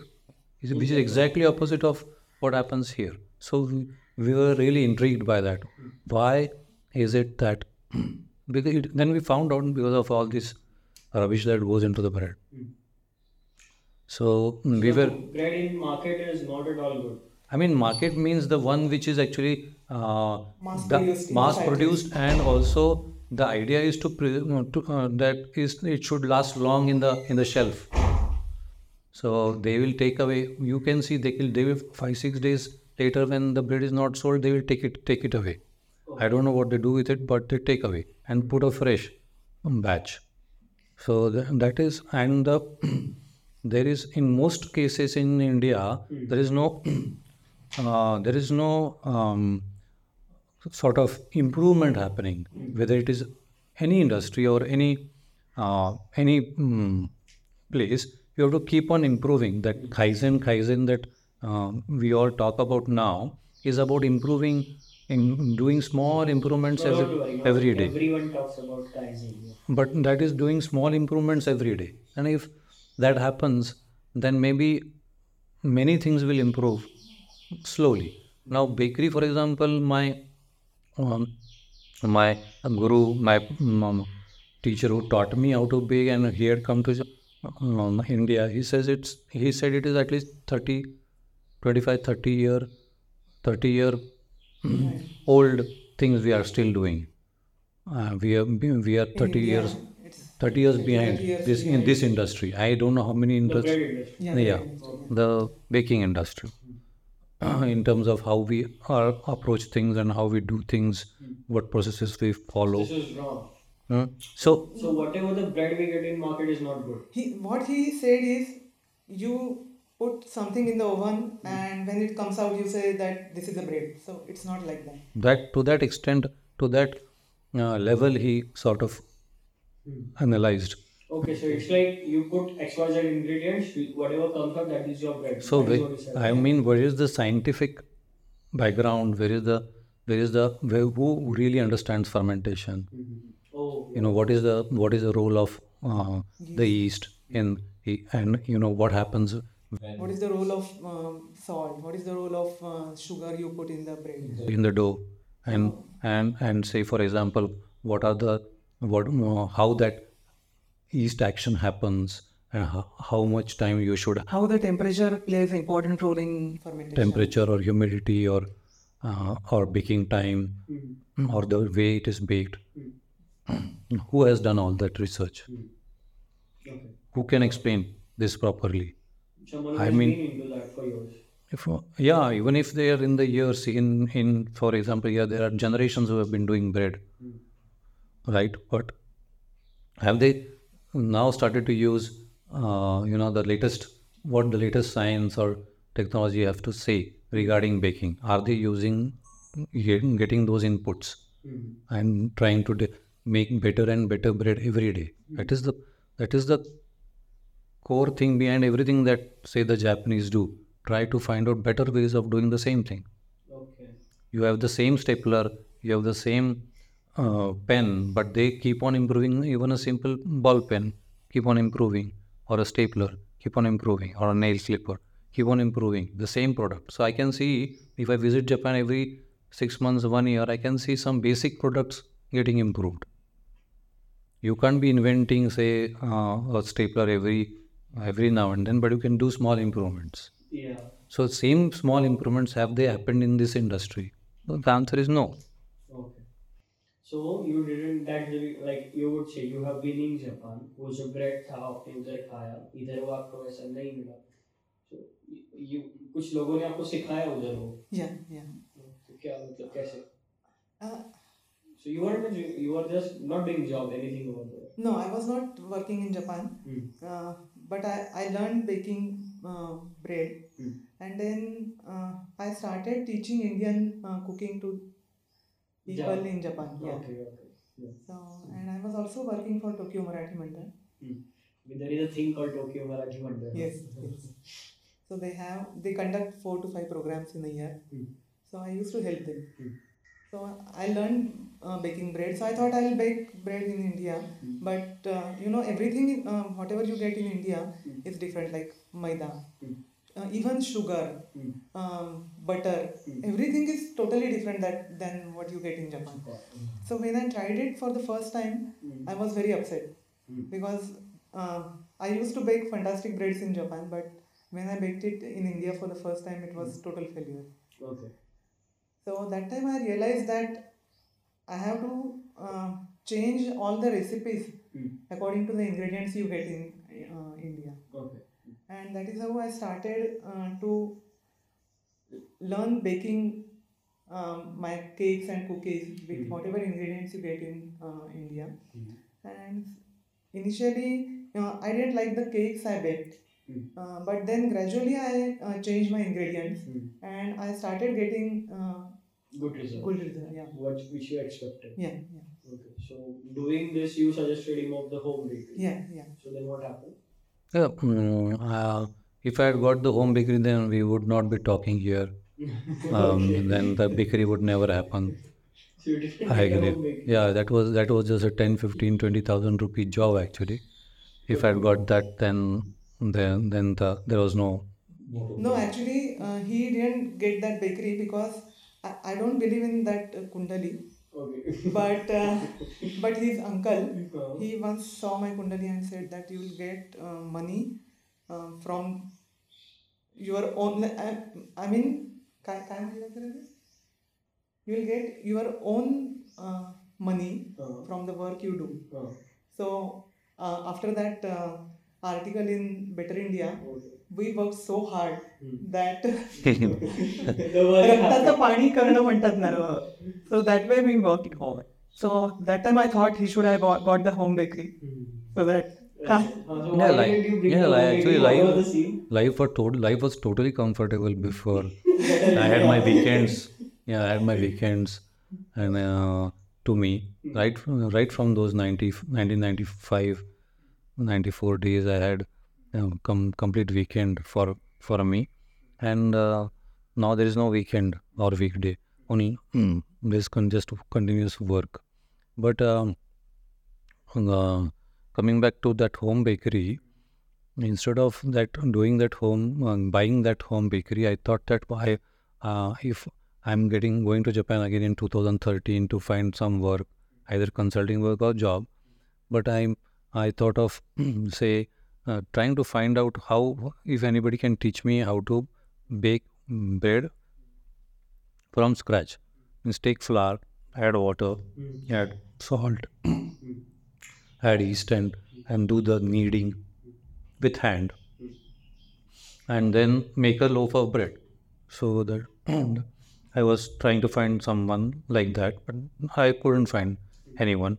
[SPEAKER 1] Which is exactly opposite of what happens here. So we, we were really intrigued by that. Why is it that? Because it, then we found out because of all this rubbish that goes into the bread. So mm, we were.
[SPEAKER 2] bread in market is not at all good
[SPEAKER 1] I mean, market means the one which is actually uh,
[SPEAKER 3] Mass
[SPEAKER 1] the-
[SPEAKER 3] produced
[SPEAKER 1] mass produced, and also the idea is to, pre- uh, to uh, that is it should last long in the in the shelf. So they will take away. You can see they will they will five six days later when the bread is not sold, they will take it take it away. I don't know what they do with it, but they take away and put a fresh batch. So th- that is and the there is in most cases in India there is no uh, there is no um, sort of improvement happening whether it is any industry or any uh, any mm, place you have to keep on improving that kaizen kaizen that uh, we all talk about now is about improving in doing small improvements
[SPEAKER 2] No,
[SPEAKER 1] every,
[SPEAKER 2] worry, not
[SPEAKER 1] every day.
[SPEAKER 2] everyone talks about Kaizen
[SPEAKER 1] but that is doing small improvements every day. And if that happens then maybe many things will improve slowly. Now bakery for example my um, my guru my um, teacher who taught me how to bake and he had come to um, india he says it's he said it is at least 30 25 30 year 30 year old things we are still doing. Uh, we are we are 30
[SPEAKER 3] India,
[SPEAKER 1] years 30 years behind
[SPEAKER 3] years
[SPEAKER 1] this in this industry. I don't know how many
[SPEAKER 2] the bread
[SPEAKER 1] industries
[SPEAKER 2] industry.
[SPEAKER 1] Yeah, the baking industry. Uh, in terms of how we are approach things and how we do things what processes we follow.
[SPEAKER 2] This is wrong.
[SPEAKER 1] Hmm? So
[SPEAKER 2] So whatever the bread we get in market is not good.
[SPEAKER 3] He what he said is you put something in the oven and when it comes out you say that this is a bread. So it's not like that.
[SPEAKER 1] that to that extent, to that uh, level, he sort of analyzed.
[SPEAKER 2] Okay, so it's like you put XYZ ingredients, whatever comes out, that is your bread.
[SPEAKER 1] So
[SPEAKER 2] That is
[SPEAKER 1] whe-
[SPEAKER 2] what he said.
[SPEAKER 1] I mean, where is the scientific background? Where is the where is the where, who really understands fermentation?
[SPEAKER 2] Oh,
[SPEAKER 1] You know what is the what is the role of uh, the yeast in and you know what happens
[SPEAKER 3] What is the role of um, salt? What is the role of uh, sugar you put in the bread?
[SPEAKER 1] in the dough and and and say for example what are the what uh, how that yeast action happens and how, how much time you should
[SPEAKER 4] How the temperature plays important role in
[SPEAKER 3] Fermentation.
[SPEAKER 1] temperature or humidity or uh, or baking time or the way it is baked who has done all that research
[SPEAKER 2] okay.
[SPEAKER 1] who can explain this properly
[SPEAKER 2] Someone
[SPEAKER 1] I mean-
[SPEAKER 2] been into that for years.
[SPEAKER 1] if yeah even if they are in the years in in for example yeah there are generations who have been doing bread hmm. right? But have they now started to use uh, you know the latest what the latest science or technology have to say regarding baking? Are they using getting, those inputs hmm. and trying to de- make better and better bread every day? That hmm. is the that is the core thing behind everything that say the japanese do try to find out better ways of doing the same thing.
[SPEAKER 2] Okay.
[SPEAKER 1] you have the same stapler you have the same uh, pen but they keep on improving. Even a simple ball pen keep on improving. Or a stapler keep on improving. Or a nail clipper keep on improving. The same product. So i can see if i visit japan every 6 months one year i can see some basic products getting improved. You can't be inventing say uh, a stapler every every now and then but you can do small improvements
[SPEAKER 2] Yeah.
[SPEAKER 1] so same small improvements have they happened in this industry? No, the answer is no.
[SPEAKER 2] Okay. So you didn't that really like you would say you have been in Japan वो जो bread था आपने उधर खाया इधर वो आपको वैसा नहीं मिला so you कुछ लोगों ने आपको सिखाया उधर वो
[SPEAKER 3] Yeah, yeah.
[SPEAKER 2] तो क्या मतलब कैसे
[SPEAKER 3] Uh,
[SPEAKER 2] so you weren't you were just not doing job anything over there
[SPEAKER 3] no, I was not working in Japan,
[SPEAKER 2] Hmm.
[SPEAKER 3] uh, but I, I learned baking uh, bread
[SPEAKER 2] Hmm.
[SPEAKER 3] and then uh, I started teaching Indian uh, cooking to people in Japan. Yeah.
[SPEAKER 2] okay okay yeah.
[SPEAKER 3] So, and I was also working for Tokyo Marathi Mandal.
[SPEAKER 2] Hmm. There is a thing called Tokyo Marathi Mandal
[SPEAKER 3] Yes, yes. So they have they conduct four to five programs in a year.
[SPEAKER 2] Hmm.
[SPEAKER 3] So I used to help them.
[SPEAKER 2] Hmm.
[SPEAKER 3] So I learned uh, baking bread. So I thought I'll bake bread in India.
[SPEAKER 2] Hmm.
[SPEAKER 3] But uh, you know everything, uh, whatever you get in India
[SPEAKER 2] Hmm.
[SPEAKER 3] is different. Like maida,
[SPEAKER 2] Hmm.
[SPEAKER 3] uh, even sugar,
[SPEAKER 2] Hmm.
[SPEAKER 3] um, butter.
[SPEAKER 2] Hmm.
[SPEAKER 3] Everything is totally different that than what you get in Japan. So when I tried it for the first time,
[SPEAKER 2] Hmm.
[SPEAKER 3] I was very upset
[SPEAKER 2] Hmm.
[SPEAKER 3] because uh, I used to bake fantastic breads in Japan, but when I baked it in India for the first time, it was total failure.
[SPEAKER 2] okay
[SPEAKER 3] So that time I realized that I have to uh, change all the recipes
[SPEAKER 2] Hmm.
[SPEAKER 3] according to the ingredients you get in uh, India,
[SPEAKER 2] okay
[SPEAKER 3] and that is how I started uh, to learn baking um, my cakes and cookies with
[SPEAKER 2] Mhm.
[SPEAKER 3] whatever ingredients you get in uh, India.
[SPEAKER 2] Mhm.
[SPEAKER 3] And initially, you know, I didn't like the cakes I baked,
[SPEAKER 2] Hmm.
[SPEAKER 3] uh, but then gradually I uh, changed my ingredients
[SPEAKER 2] Hmm.
[SPEAKER 3] and I started getting uh,
[SPEAKER 2] good result
[SPEAKER 3] good result. Yeah,
[SPEAKER 2] what which you expected
[SPEAKER 3] yeah, yeah,
[SPEAKER 2] okay so doing this you suggested him of the home bakery
[SPEAKER 3] yeah, yeah.
[SPEAKER 2] so then what happened
[SPEAKER 1] Yeah, mm, uh, if I had got the home bakery, then we would not be talking here. Um, Then the bakery would never happen.
[SPEAKER 2] so you
[SPEAKER 1] I agree. Yeah, that was that was just a 10, 15, 20,000 rupee job actually. If I had got that, then then then the, there was no.
[SPEAKER 3] No, actually, uh, he didn't get that bakery because I, I don't believe in that uh, Kundali.
[SPEAKER 2] Okay.
[SPEAKER 3] but uh, but his uncle,
[SPEAKER 2] uh-huh.
[SPEAKER 3] he once saw my Kundali and said that you will get uh, money uh, from your own. I, I mean, can, can you will get your own uh, money
[SPEAKER 2] uh-huh.
[SPEAKER 3] from the work you do.
[SPEAKER 2] Uh-huh.
[SPEAKER 3] So after that article in Better India,
[SPEAKER 2] okay.
[SPEAKER 3] we worked so hard
[SPEAKER 2] Hmm.
[SPEAKER 3] that
[SPEAKER 2] the work
[SPEAKER 4] रक्ताचं
[SPEAKER 2] happened.
[SPEAKER 4] पाणी करणं म्हणतात ना so that way me work it hall So that time I thought he should have bought, bought the home bakery. So that
[SPEAKER 2] Uh, so
[SPEAKER 1] Yeah,
[SPEAKER 2] why
[SPEAKER 1] like-
[SPEAKER 2] didn't you bring
[SPEAKER 1] yeah,
[SPEAKER 2] the
[SPEAKER 1] like,
[SPEAKER 2] home
[SPEAKER 1] actually,
[SPEAKER 2] bakery over
[SPEAKER 1] like-
[SPEAKER 2] the scene?
[SPEAKER 1] life was total life was totally comfortable before i had my weekends yeah i had my weekends and uh, to me right from, right from those 90 1995 94 days i had um, com- complete weekend for for me. And uh, now there is no weekend or weekday. Only mm, there's con- just continuous work. But um, uh, coming back to that home bakery instead of that doing that home um, buying that home bakery i thought that why uh, if i'm getting going to japan again in 2013 to find some work either consulting work or job but i'm i thought of say uh, trying to find out how if anybody can teach me how to bake bread from scratch. Means take flour add water add salt add yeast and and do the kneading with hand. And then make a loaf of bread. So that i was trying to find someone like that but i couldn't find anyone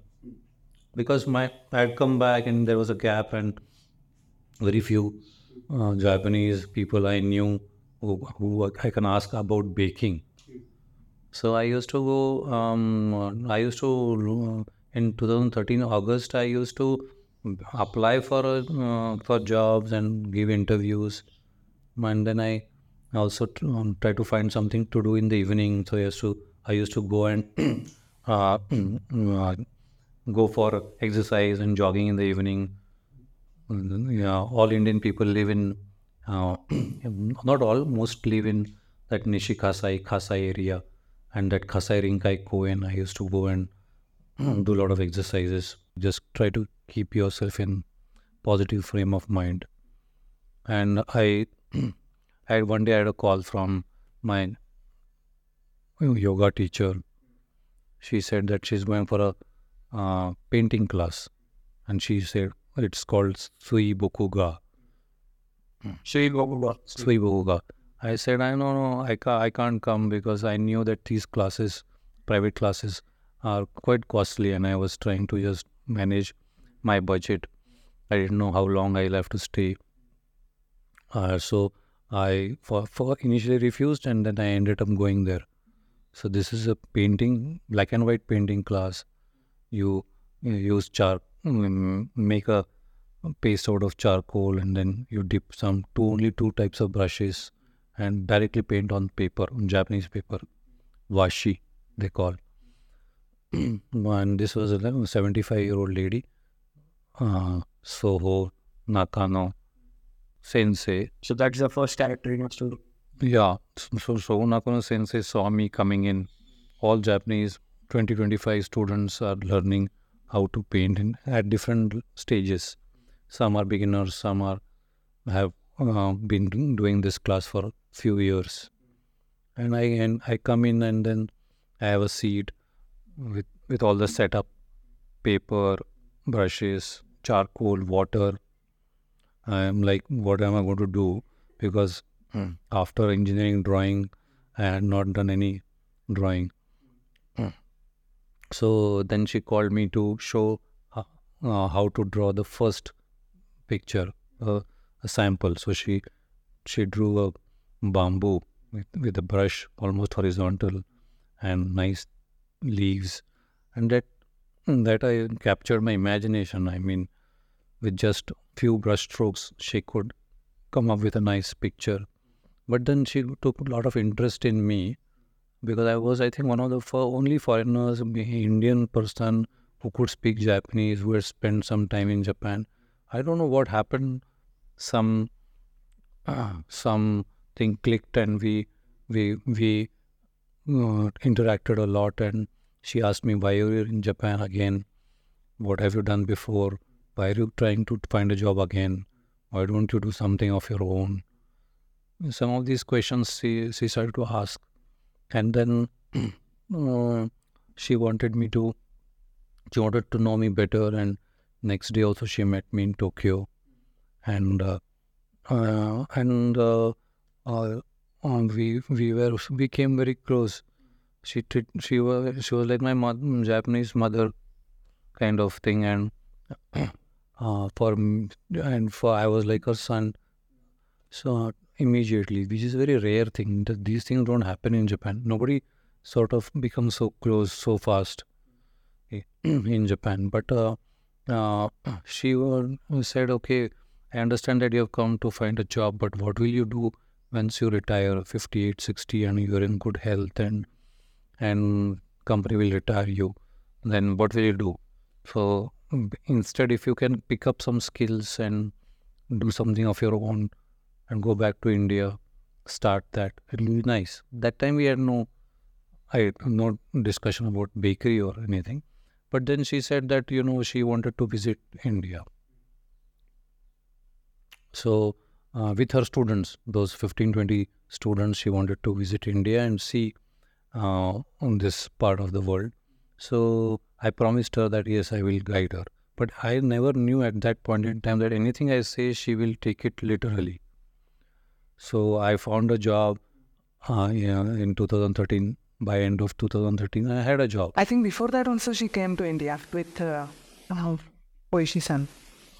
[SPEAKER 1] because my i had come back and there was a gap and very few uh, japanese people i knew who, who i can ask about baking. So i used to go um, i used to uh, in 2013 august i used to apply for uh, for jobs and give interviews. And then i also um, try to find something to do in the evening. So i used to i used to go and uh, uh, go for exercise and jogging in the evening. Yeah, all indian people live in uh, not all most live in that nishi kasai kasai area. And that kasai rinkai koen i used to go and do a lot of exercises. Just try to keep yourself in positive frame of mind. And i i had one day i had a call from my yoga teacher. She said that she's going for a uh, painting class. And she said it's called sui bokuga
[SPEAKER 4] Shui Gokuba.
[SPEAKER 1] sui bokuga i said i no no I, ca- I can't come because i knew that these classes private classes are quite costly and i was trying to just manage my budget. I didn't know how long i'll have to stay. Uh, so i for, for initially refused and then i ended up going there. So this is a painting black and white painting class you, you use char mm, make a paste out of charcoal and then you dip some two only two types of brushes and directly paint on paper on japanese paper washi they call and this was a 75 year old lady uh, soho nakano sensei
[SPEAKER 4] So that's the first character in your story.
[SPEAKER 1] yeah, so Soho Nakano Sensei saw me coming in. All Japanese 20 25 students are learning how to paint in, at different stages. Some are beginners, some are have uh, been doing this class for a few years. And I and I come in and then I have a seat with with all the setup, paper, brushes, charcoal, water. I am like, what am I going to do? Because after engineering drawing, I had not done any drawing. So then she called me to show uh, how to draw the first picture, uh, a sample. So she she drew a bamboo with, with a brush, almost horizontal, and nice leaves, and that that I captured my imagination. I mean, with just few brush strokes, she could come up with a nice picture. But then she took a lot of interest in me because I was, I think, one of the only foreigners, Indian person who could speak Japanese, who had spent some time in Japan. I don't know what happened. Some uh, something clicked, and we we we uh, interacted a lot. And she asked me, "Why are you in Japan again? What have you done before? Why are you trying to find a job again? Why don't you do something of your own?" Some of these questions she, she started to ask, and then uh, she wanted me to. She wanted to know me better, and next day also she met me in Tokyo, and uh, uh, and uh, we we were we came very close. she treat, she was she was like my mother, Japanese mother kind of thing and uh, for and for I was like her son so immediately which is a very rare thing that these things don't happen in Japan. Nobody sort of becomes so close so fast in Japan. But uh, uh, she said okay I understand that you have come to find a job but what will you do once you retire? 58 60 and you're in good health and and company will retire you. Then what will you do? So instead if you can pick up some skills and do something of your own and go back to india start that. It will be nice. That time we had no i no discussion about bakery or anything. But then she said that you know she wanted to visit india. So uh, with her students those 15 20 students she wanted to visit india and see uh, on this part of the world. So i promised her that yes i will guide her. But i never knew at that point in time that anything i say she will take it literally so i found a job uh, yeah, in 2013 by end of 2013 i had a job
[SPEAKER 4] I think before that also she came to India with uh, uh, Oishi-san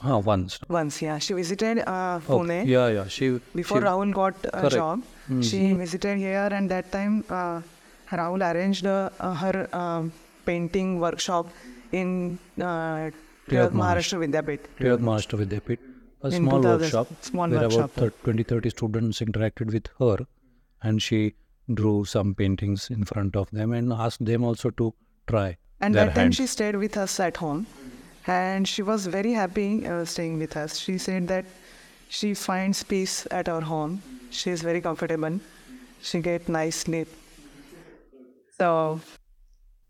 [SPEAKER 1] uh, once
[SPEAKER 4] once. Yeah, she visited uh,
[SPEAKER 1] Oh,
[SPEAKER 4] Pune.
[SPEAKER 1] yeah yeah she
[SPEAKER 4] Before
[SPEAKER 1] she,
[SPEAKER 4] Rahul got a
[SPEAKER 1] Correct.
[SPEAKER 4] job, she visited here, and that time uh, Rahul arranged uh, uh, her um painting workshop in uh, Maharashtra Vidyapit.
[SPEAKER 1] Maharashtra Vidyapit, a
[SPEAKER 4] In
[SPEAKER 1] small
[SPEAKER 4] 2000
[SPEAKER 1] workshop
[SPEAKER 4] small
[SPEAKER 1] where
[SPEAKER 4] workshop.
[SPEAKER 1] about 20 30 students interacted with her and she drew some paintings in front of them and asked them also to try
[SPEAKER 4] And
[SPEAKER 1] their
[SPEAKER 4] that time she stayed with us at home, and she was very happy uh, staying with us. She said that she finds peace at our home. She is very comfortable. She get nice sleep. So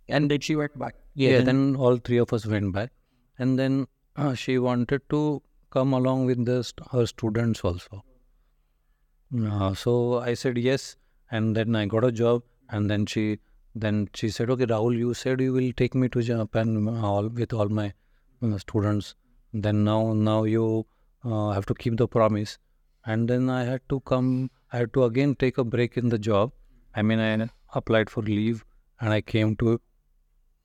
[SPEAKER 5] And then she went back.
[SPEAKER 1] yeah, then all three of us went back and then uh, she wanted to come along with the her students also. Uh, so i said yes and then i got a job and then she then she said okay rahul you said you will take me to japan uh, all with all my uh, students. Then now now you uh, have to keep the promise. And then i had to come i had to again take a break in the job. I mean i applied for leave and i came to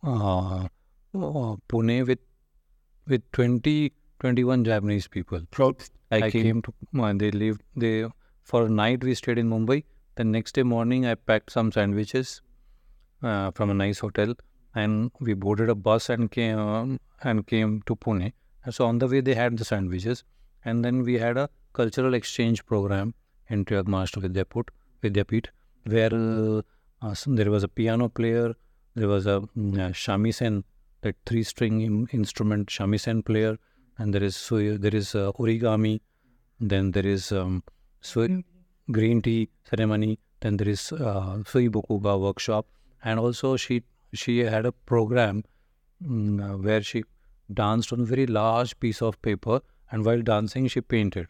[SPEAKER 1] uh, uh, Pune with with 20 21 Japanese people. I, came, to uh, they lived they for a night we stayed in Mumbai. The next day morning I packed some sandwiches uh, from a nice hotel and we boarded a bus and came um, and came to Pune. And so on the way they had the sandwiches and then we had a cultural exchange program in Maharashtra Vidyaput, Vidyapit where uh, uh, there was a piano player, there was a mm, uh, shamisen, that three string in, instrument shamisen player, and there is so there is uh, origami, then there is um, so green tea ceremony, then there is uh, sui bokuga workshop, and also she she had a program uh, where she danced on a very large piece of paper, and while dancing she painted,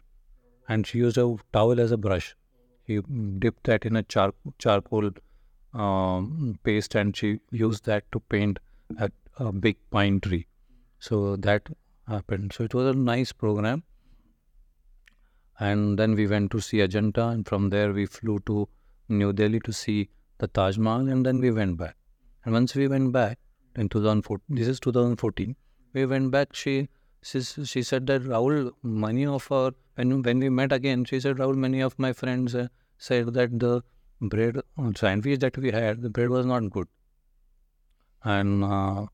[SPEAKER 1] and she used a towel as a brush. She dipped that in a char- charcoal um, paste and she used that to paint a big pine tree. So that happened. So it was a nice program. And then we went to see Ajanta, and from there we flew to New Delhi to see the Taj Mahal, and then we went back. And once we went back in 2014, this is 2014, we went back. She she, she said that Rahul, many of our when when we met again, she said Rahul, many of my friends uh, said that the bread uh, sandwich that we had, the bread was not good, and uh,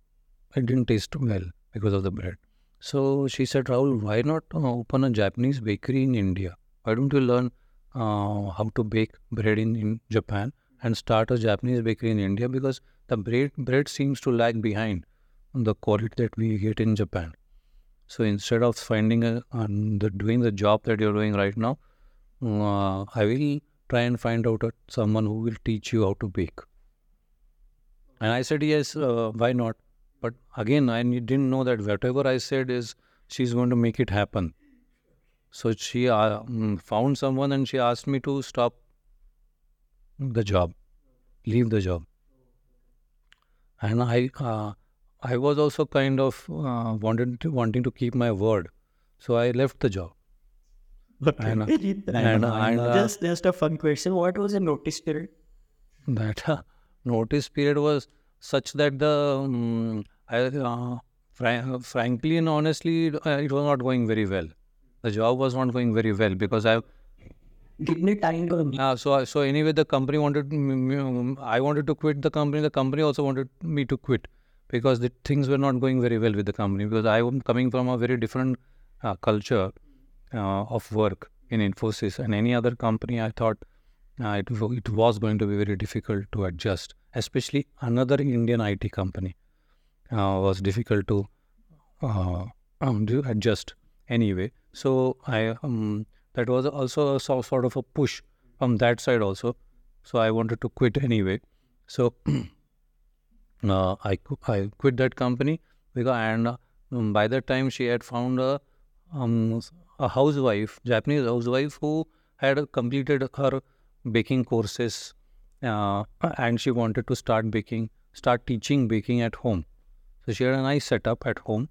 [SPEAKER 1] it didn't taste well because of the bread. So she said, Rahul, why not uh, open a Japanese bakery in India? Why don't you learn uh, how to bake bread in, in Japan and start a Japanese bakery in India? Because the bread bread seems to lag behind the quality that we get in Japan. So instead of finding a the doing the job that you're doing right now, uh, I will try and find out someone who will teach you how to bake. And I said, yes, uh, why not? But again, I didn't know that whatever I said is she's going to make it happen. So she uh, mm, found someone and she asked me to stop the job, leave the job. And I, uh, I was also kind of uh, wanted to, wanting to keep my word, so I left the job. And, and, and, uh,
[SPEAKER 5] just just a fun question. What was the notice period?
[SPEAKER 1] that uh, notice period was such that the um, I, uh, fr- frankly and honestly, uh, it was not going very well. The job was not going very well because I
[SPEAKER 5] Give time to
[SPEAKER 1] uh, so so anyway, the company wanted I wanted to quit the company. The company also wanted me to quit because the things were not going very well with the company because I am coming from a very different uh, culture uh, of work in Infosys and any other company. I thought uh, it it was going to be very difficult to adjust, especially another Indian IT company uh, was difficult to uh, um, adjust anyway. So I um, that was also a sort of a push from that side also. So I wanted to quit anyway. So uh, I I quit that company because and um, by that time she had found a um, a housewife, Japanese housewife who had completed her baking courses uh, and she wanted to start baking, start teaching baking at home. So she had a nice setup at home,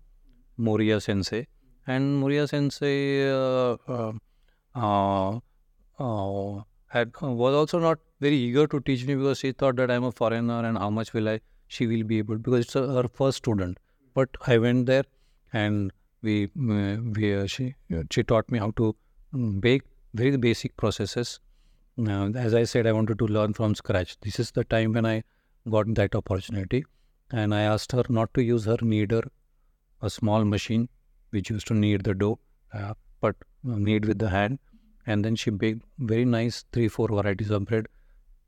[SPEAKER 1] Moria Sensei, and Moria Sensei uh, uh, uh, uh, had was also not very eager to teach me because she thought that I'm a foreigner and how much will I she will be able because it's her first student. But I went there and we uh, we she she taught me how to mm, bake very basic processes. Uh, as I said, I wanted to learn from scratch. This is the time when I got that opportunity, and I asked her not to use her kneader, a small machine which used to knead the dough, uh, but uh, knead with the hand. And then she baked very nice three four varieties of bread.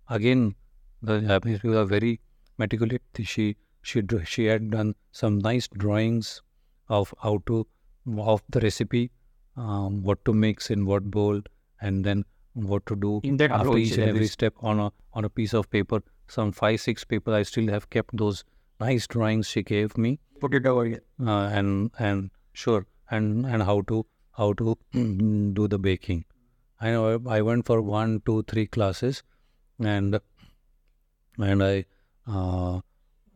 [SPEAKER 1] Again, the Japanese people are very meticulous. She she she had done some nice drawings of how to of the recipe, um, what to mix in what bowl, and then what to do
[SPEAKER 5] In that
[SPEAKER 1] after each and every step on a on a piece of paper. Some five six paper. I still have kept those nice drawings she gave me,
[SPEAKER 5] put it over here.
[SPEAKER 1] uh, and and sure, and and how to how to do the baking. I know I went for one, two, three classes, and and I uh,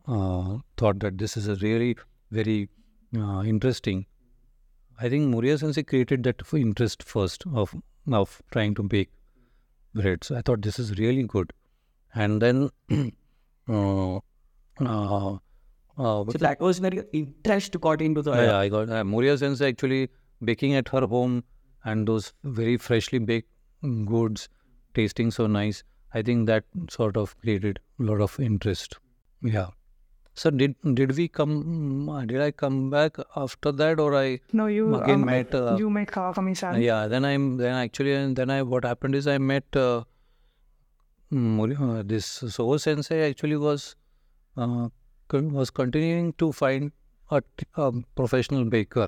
[SPEAKER 1] uh, thought that this is a really very uh, interesting. I think Moria Sensei created that interest first of of trying to bake bread. So I thought this is really good, and then uh, uh, uh,
[SPEAKER 5] So that was very interest got into the
[SPEAKER 1] yeah, I got uh, Moria Sensei actually baking at her home and those very freshly baked goods tasting so nice. I think that sort of created a lot of interest. Yeah. So did did we come? uh, Did I come back after that, or I
[SPEAKER 4] No, you
[SPEAKER 1] again
[SPEAKER 4] um,
[SPEAKER 1] met? Uh,
[SPEAKER 4] you met Kawakami-san.
[SPEAKER 1] yeah. Then I'm then actually and then I what happened is I met uh, uh, this Soho Sensei actually was uh, was continuing to find a, t- a professional baker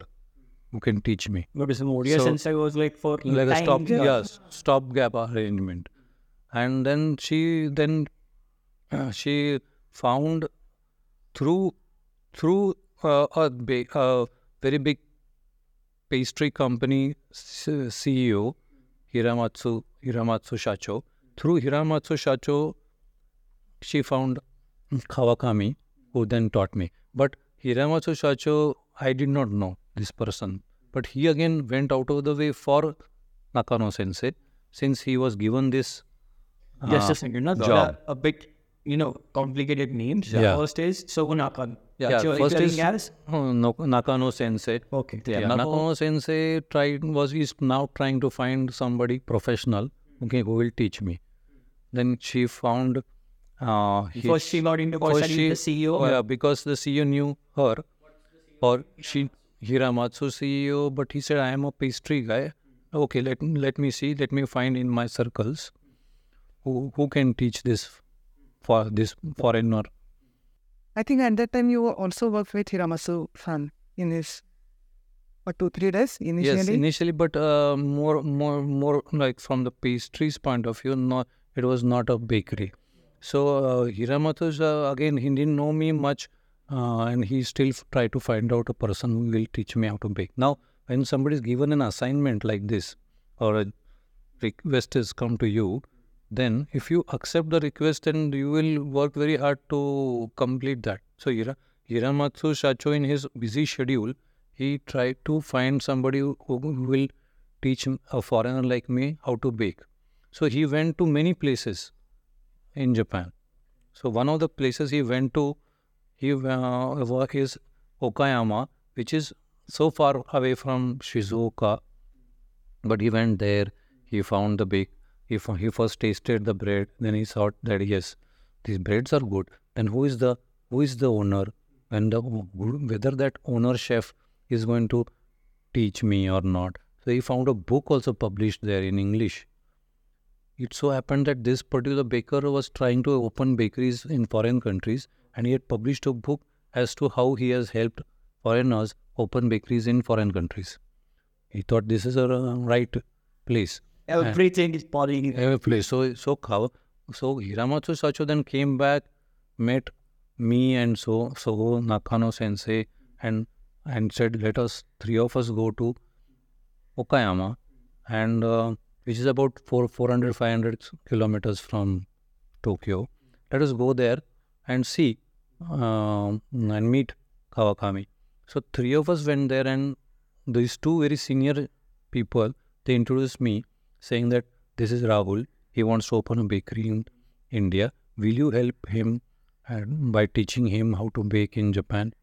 [SPEAKER 1] who can teach me
[SPEAKER 5] But this Moria
[SPEAKER 1] So,
[SPEAKER 5] Sensei was like for
[SPEAKER 1] like a
[SPEAKER 5] time.
[SPEAKER 1] stop yes stop gap arrangement and then she then uh, she found through through uh, a very big pastry company CEO Hiramatsu Hiramatsu Shacho through Hiramatsu Shacho she found Kawakami who then taught me but Hiramatsu Shacho I did not know this person but he again went out of the way for Nakano Sensei since he was given this
[SPEAKER 5] Just
[SPEAKER 1] uh,
[SPEAKER 5] a second, no? There
[SPEAKER 1] job.
[SPEAKER 5] a bit, you know, complicated names.
[SPEAKER 1] Yeah.
[SPEAKER 5] First is Soho Nakano.
[SPEAKER 1] Yeah,
[SPEAKER 5] That's your
[SPEAKER 1] first is
[SPEAKER 5] as?
[SPEAKER 1] no, Nakano Sensei.
[SPEAKER 5] Okay.
[SPEAKER 1] Yeah, Nakano Sensei tried was is now trying to find somebody professional, okay, who will teach me. Then she found. Uh,
[SPEAKER 5] First she got into
[SPEAKER 1] first
[SPEAKER 5] studying the CEO.
[SPEAKER 1] Yeah, because the CEO knew her, or she Hiramatsu CEO, but he said I am a pastry guy. Okay, let let me see, let me find in my circles who who can teach this for this foreigner.
[SPEAKER 4] I think at that time you also worked with Hiramatsu-san in his what two three days initially.
[SPEAKER 1] Yes, initially, but uh, more, more, more like from the pastries point of view, not it was not a bakery. So uh, uh, again, he didn't know me much, uh, and he still tried to find out a person who will teach me how to bake. Now, when somebody is given an assignment like this, or a request has come to you, then if you accept the request, then you will work very hard to complete that. So Hira, Hiramatsu Shacho, in his busy schedule, he tried to find somebody who, who will teach a foreigner like me how to bake. So he went to many places in Japan. So one of the places he went to, he uh, is Okayama, which is so far away from Shizuoka. But he went there. He found the bake. He he first tasted the bread. Then he thought that yes, these breads are good. Then who is the who is the owner? And the, whether that owner chef is going to teach me or not. So he found a book also published there in English. It so happened that this particular baker was trying to open bakeries in foreign countries and he had published a book as to how he has helped foreigners open bakeries in foreign countries. He thought this is a right place.
[SPEAKER 5] Everything is falling.
[SPEAKER 1] Every place. So so Kawa, so Hiramatsu came back, met me and so so Nakano sensei and and said let us three of us go to Okayama and uh, which is about four 400 500 kilometers from Tokyo. Let us go there and see um and meet Kawakami. So three of us went there and these two very senior people they introduced me saying that this is Rahul. He wants to open a bakery in India. Will you help him and by teaching him how to bake in Japan?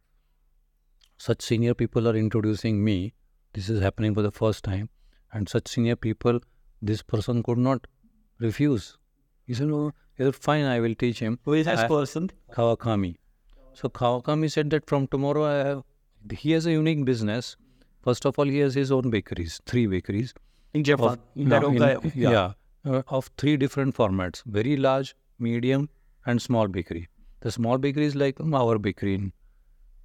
[SPEAKER 1] Such senior people are introducing me. This is happening for the first time. And such senior people, this person could not refuse. He said, Oh, he said, fine, I will teach him.
[SPEAKER 5] Who is this person?
[SPEAKER 1] Kawakami. So Kawakami said that from tomorrow I have, he has a unique business. First of all, he has his own bakeries, three bakeries.
[SPEAKER 5] In Japan.
[SPEAKER 1] Of,
[SPEAKER 5] in
[SPEAKER 1] no, in-
[SPEAKER 5] Okayama.
[SPEAKER 1] yeah, uh, of three different formats: very large, medium, and small bakery. The small bakery is like our bakery in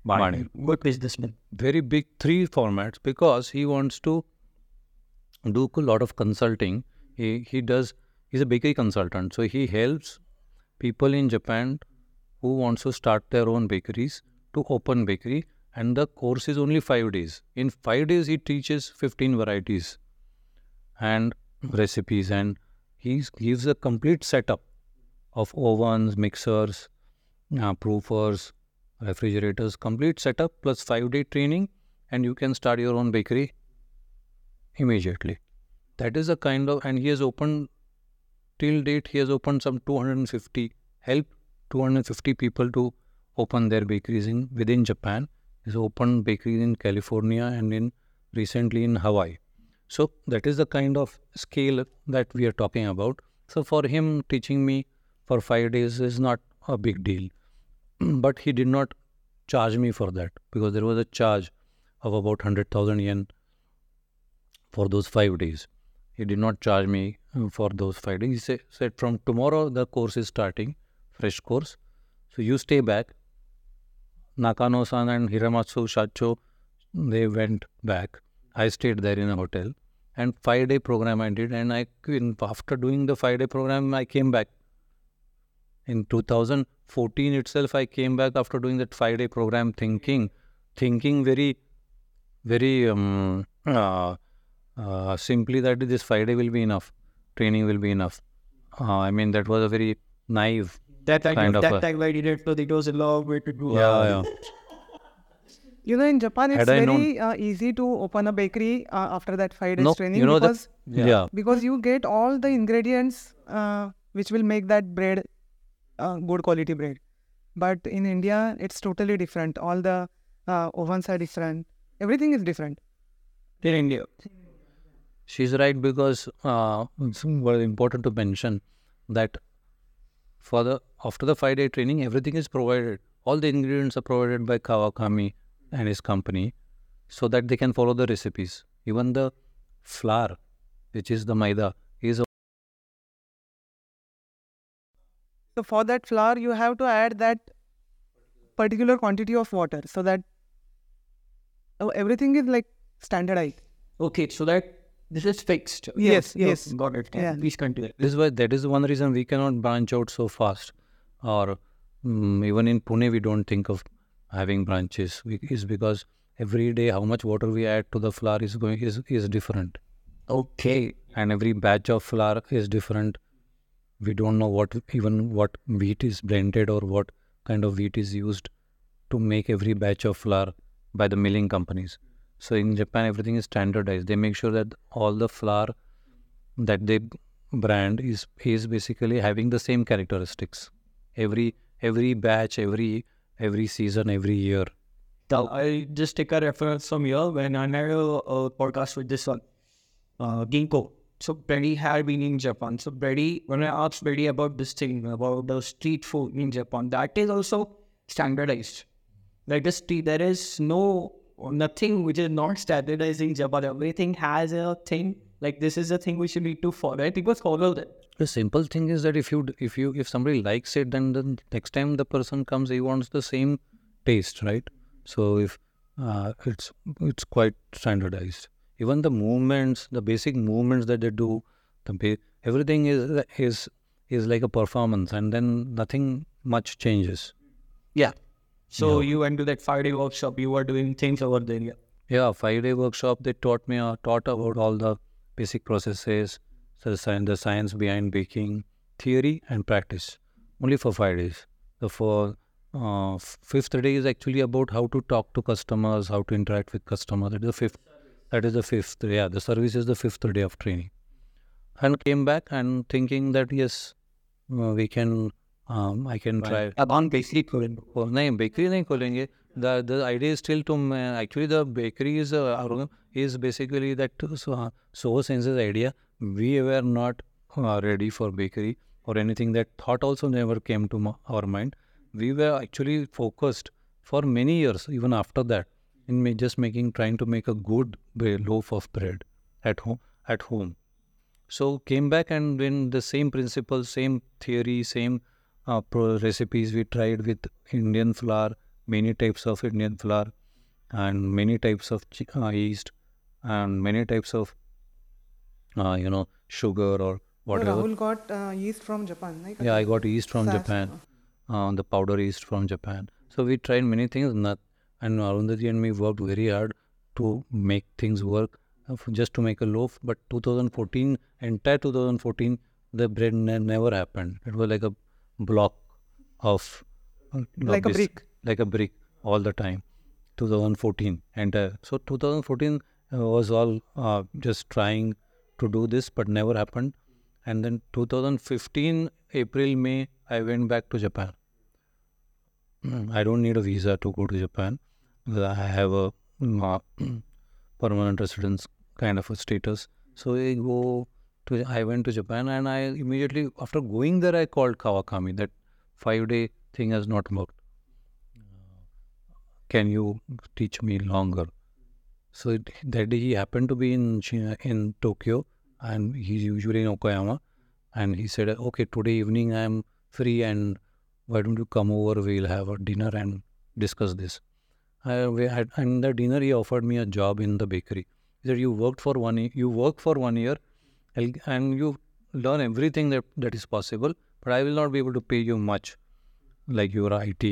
[SPEAKER 1] Baner.
[SPEAKER 5] Good businessman.
[SPEAKER 1] Very big three formats because he wants to do a lot of consulting. He he does. He's a bakery consultant, so he helps people in Japan who wants to start their own bakeries to open bakery. And the course is only five days. In five days, he teaches fifteen varieties and recipes and he gives a complete setup of ovens mixers uh, proofers refrigerators complete setup plus 5 day training and you can start your own bakery immediately. That is a kind of and he has opened till date he has opened some 250 help 250 people to open their bakeries in within japan. He's opened bakeries in california and in recently in hawaii so that is the kind of scale that we are talking about. So for him, teaching me for five days is not a big deal. but he did not charge me for that because there was a charge of about 100,000 yen for those five days. He did not charge me uh, for those five days. He say, said, from tomorrow the course is starting, fresh course. So you stay back. Nakano-san and Hiramatsu Shacho, they went back. I stayed there in a hotel and five day program I did and I in, after doing the five day program I came back. In 2014 itself I came back after doing that five day program thinking thinking very very um, uh, uh, simply that this five day will be enough training will be enough. Uh, I mean that was a very naive
[SPEAKER 5] That time,
[SPEAKER 1] Kind of
[SPEAKER 5] that
[SPEAKER 1] a-
[SPEAKER 5] time I did it, so it was a long way to go.
[SPEAKER 1] yeah, yeah.
[SPEAKER 3] You know, in Japan, it's
[SPEAKER 1] Had known-
[SPEAKER 3] very uh, easy to open a bakery uh, after that five days
[SPEAKER 1] No,
[SPEAKER 3] training
[SPEAKER 1] you know
[SPEAKER 3] because
[SPEAKER 1] the yeah.
[SPEAKER 3] because you get all the ingredients uh, which will make that bread uh, good quality bread. But in India, it's totally different. All the uh, ovens are different. Everything is different.
[SPEAKER 5] In India.
[SPEAKER 1] She's right because uh, it's very important to mention that for the after the five day training, everything is provided. All the ingredients are provided by Kawakami and his company, so that they can follow the recipes. Even the flour, which is the maida, is
[SPEAKER 3] So for that flour, you have to add that particular quantity of water so that oh, everything is like standardized.
[SPEAKER 5] Okay, so that this is fixed.
[SPEAKER 3] Yes,
[SPEAKER 5] Yeah,
[SPEAKER 3] yes.
[SPEAKER 5] Got it.
[SPEAKER 3] Yeah.
[SPEAKER 5] Please continue.
[SPEAKER 1] This is why that is one reason we cannot branch out so fast, or mm, even in Pune we don't think of having branches. Is because every day how much water we add to the flour is going is is different,
[SPEAKER 5] Okay.
[SPEAKER 1] and every batch of flour is different. We don't know what even what wheat is blended or what kind of wheat is used to make every batch of flour by the milling companies. So in Japan everything is standardized. They make sure that all the flour that they brand is is basically having the same characteristics every every batch, every every season, every year.
[SPEAKER 5] Now, I just take a reference from here when I had a, a podcast with this one, uh, Ginkgo. So Brady had been in Japan. So Brady, when I asked Brady about this thing, about the street food in Japan, that is also standardized. Like the street, there is no, nothing which is not standardized in Japan. Everything has a thing, like this is a thing which you need to follow. I think was follow that.
[SPEAKER 1] The simple thing is that if you if you if somebody likes it, then the next time the person comes, he wants the same taste, right? So if uh, it's it's quite standardized. Even the movements, the basic movements that they do, the everything is is is like a performance, and then nothing much changes.
[SPEAKER 5] Yeah. So
[SPEAKER 1] Yeah.
[SPEAKER 5] you went to that five day workshop, you were doing things over there. Yeah.
[SPEAKER 1] Yeah, five day workshop. They taught me uh, taught about all the basic processes, so the science, the science behind baking, theory and practice. Only for five days. The for uh, f- fifth day is actually about how to talk to customers, how to interact with customers. That is the fifth. That is the fifth. Yeah, the service is the fifth day of training. And came back and thinking that yes, uh, we can. Um, I can try.
[SPEAKER 5] अब हम basic करें
[SPEAKER 1] ओ, नहीं bakery नहीं खोलेंगे the the idea is still to actually the bakery is is basically that so sense we were not uh, ready for bakery or anything. That thought also never came to our mind. We were actually focused for many years, even after that, in just making, trying to make a good loaf of bread at home. At home, so came back and then the same principles, same theory, same uh, recipes we tried with Indian flour, many types of Indian flour, and many types of uh, yeast, and many types of uh, you know sugar or
[SPEAKER 3] No,
[SPEAKER 1] whatever.
[SPEAKER 3] Rahul got uh, yeast from Japan. Right?
[SPEAKER 1] yeah i got yeast from
[SPEAKER 3] Sas-
[SPEAKER 1] japan. Uh, the powder yeast from japan. So we tried many things not, and arundhati and me worked very hard to make things work uh, just to make a loaf. But 2014 entire 2014 the bread ne- never happened. It was like a block of uh,
[SPEAKER 3] Like a brick.
[SPEAKER 1] like a brick all the time. 2014 entire. So 2014 uh, was all uh, just trying to do this but never happened. And then 2015 april may i went back to japan. Mm, i don't need a visa to go to japan. I have a mm, uh, permanent residence kind of a status. So i go to i went to japan and i immediately after going there i called kawakami that five day thing has not worked. Can you teach me longer so it, that day he happened to be in Chi- in Tokyo, and he's usually in Okayama. And he said, "Okay, today evening I am free, and why don't you come over? We'll have a dinner and discuss this." I, we had, and the dinner he offered me a job in the bakery. He said, "You worked for one. You work for one year, and you learn everything that that is possible. But I will not be able to pay you much, like your IT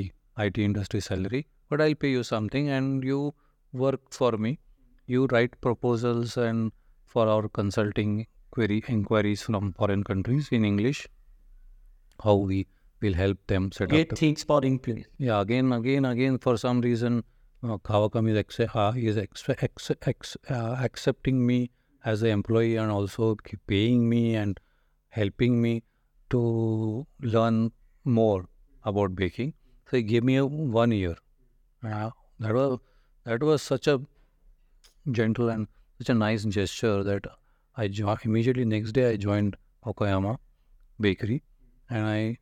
[SPEAKER 1] IT industry salary. But I'll pay you something, and you work for me." You write proposals and for our consulting query inquiries from foreign countries in english how we will help them set up
[SPEAKER 5] Get things for in
[SPEAKER 1] yeah again again again for some reason uh, is, acce- uh, is ex- ex- ex- uh, accepting me as an employee and also keep paying me and helping me to learn more about baking. So he gave me a one year. Uh, that was that was such a gentle and such a nice gesture that I jo- immediately next day I joined Okayama Bakery and I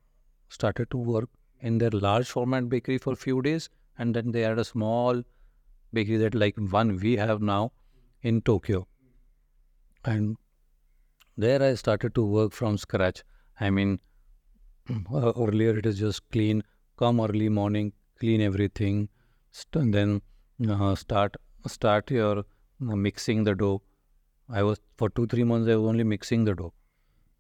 [SPEAKER 1] started to work in their large format bakery for a few days and then they had a small bakery that like one we have now in Tokyo and there I started to work from scratch. I mean uh, earlier it is just clean come early morning clean everything st- and then uh, start start your mixing the dough. I was for 2 3 months i was only mixing the dough.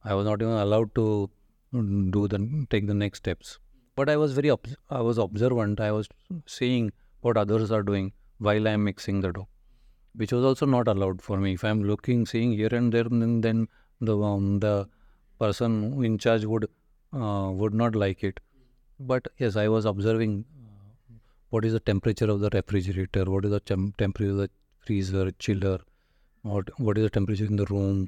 [SPEAKER 1] I was not even allowed to do the take the next steps. But i was very i was observant. I was seeing what others are doing while i am mixing the dough which was also not allowed for me. If i am looking seeing here and there then, then the um, the person in charge would uh, would not like it. But yes i was observing uh, what is the temperature of the refrigerator? What is the tem- temperature of the freezer chiller what what is the temperature in the room?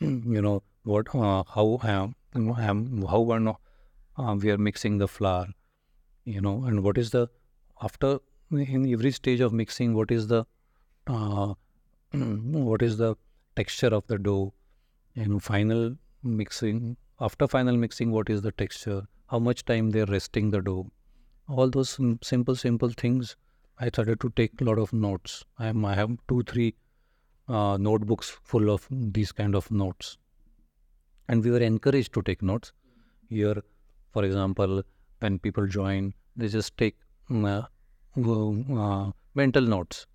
[SPEAKER 1] You know what uh, how um, um, how and uh, we are mixing the flour, you know, and what is the after in every stage of mixing, what is the uh, what is the texture of the dough, know, final mixing after final mixing, what is the texture, how much time they're resting the dough, all those simple simple things. I started to take a lot of notes. I am I have two three uh, notebooks full of these kind of notes. And we were encouraged to take notes. Here for example when people join they just take mm, uh, uh, mental notes.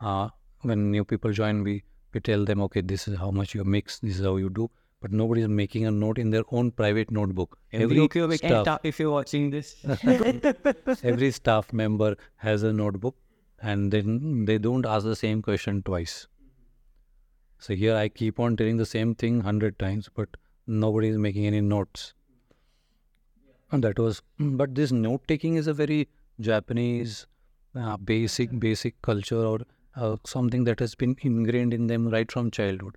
[SPEAKER 1] Uh, when new people join we we tell them okay this is how much you mix this is how you do but nobody is making a note in their own private notebook. Every
[SPEAKER 5] if you're,
[SPEAKER 1] staff,
[SPEAKER 5] if you're watching this,
[SPEAKER 1] every staff member has a notebook and then they don't ask the same question twice. So here i keep on telling the same thing 100 times but nobody is making any notes. And that was but this note taking is a very japanese uh, basic basic culture or uh, something that has been ingrained in them right from childhood.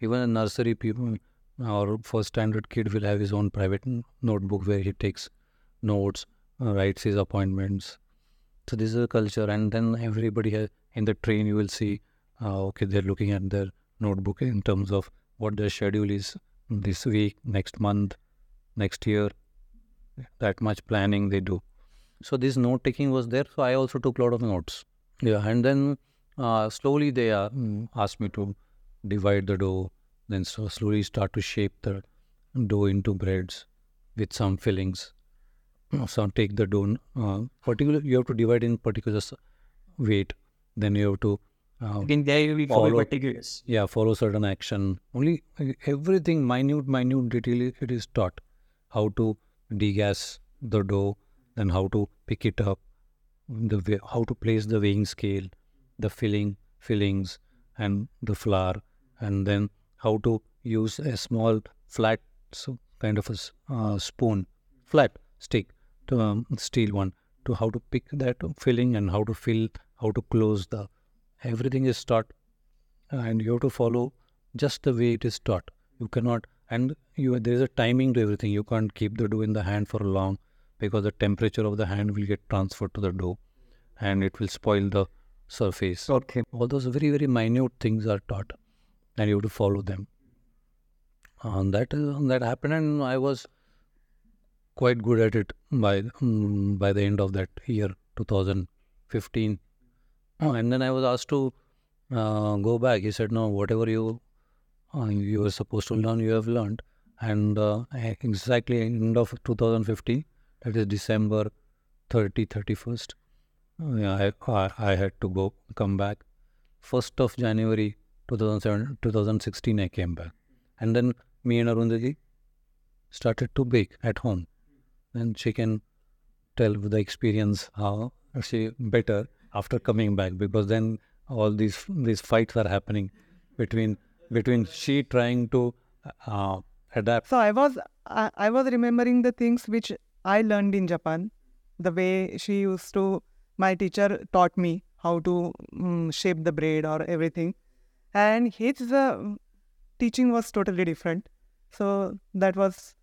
[SPEAKER 1] Even a nursery people or first standard kid will have his own private notebook where he takes notes uh, writes his appointments. So this is a culture and then everybody has in the train you will see uh, okay they're looking at their notebook in terms of what their schedule is this week next month next year. That much planning they do. So this note taking was there so i also took a lot of notes. Yeah and then uh, slowly they uh, mm, asked me to divide the dough then so slowly start to shape the dough into breads with some fillings so take the dough uh, particular you have to divide in particular weight then you have to uh,
[SPEAKER 5] in there you'll
[SPEAKER 1] Follow-
[SPEAKER 5] meticulous.
[SPEAKER 1] yeah follow certain action only uh, everything minute minute detail it is taught how to degas the dough then how to pick it up the way, how to place the weighing scale the filling fillings and the flour and then how to use a small flat so kind of a uh, spoon flat stick to um, steel one to how to pick that filling and how to fill how to close the everything is taught and you have to follow just the way it is taught. You cannot, and you there is a timing to everything. You can't keep the dough in the hand for long because the temperature of the hand will get transferred to the dough, and it will spoil the surface.
[SPEAKER 5] Okay.
[SPEAKER 1] All those very very minute things are taught, and you have to follow them. And that that happened, and I was quite good at it by mm, by the end of that year, 2015. Oh, and then I was asked to uh, go back. He said, "No, whatever you uh, you were supposed to learn, you have learned." And uh, exactly end of 2015, that is December 30, 31st, uh, I, I I had to go come back. First of January 2007, 2016, I came back, and then me and Arundhati started to bake at home. And she can tell with the experience how she better after coming back because then all these these fights are happening between between she trying to uh, adapt
[SPEAKER 4] So I was I, I was remembering the things which I learned in Japan, the way she used to. My teacher taught me how to mm, shape the braid or everything, and his uh, teaching was totally different. So that was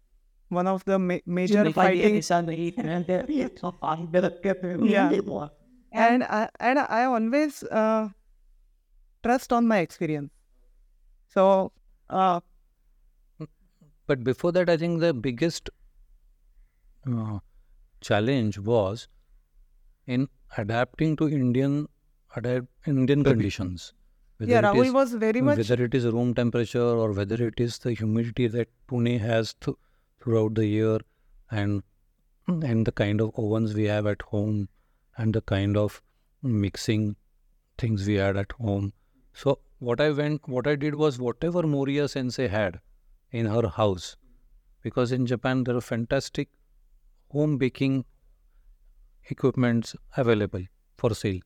[SPEAKER 4] one of the ma- major fighting. Yeah. And I and I always uh, trust on my experience. So uh,
[SPEAKER 1] but before that i think the biggest uh, challenge was in adapting to indian adapt indian conditions whether
[SPEAKER 4] yeah,
[SPEAKER 1] it
[SPEAKER 4] Rahul
[SPEAKER 1] is-
[SPEAKER 4] was very much
[SPEAKER 1] whether it is room temperature or whether it is the humidity that Pune has th- throughout the year and and the kind of ovens we have at home and the kind of mixing things we had at home. So what I went what I did was whatever Moria sensei had in her house because in Japan there are fantastic home baking equipments available for sale.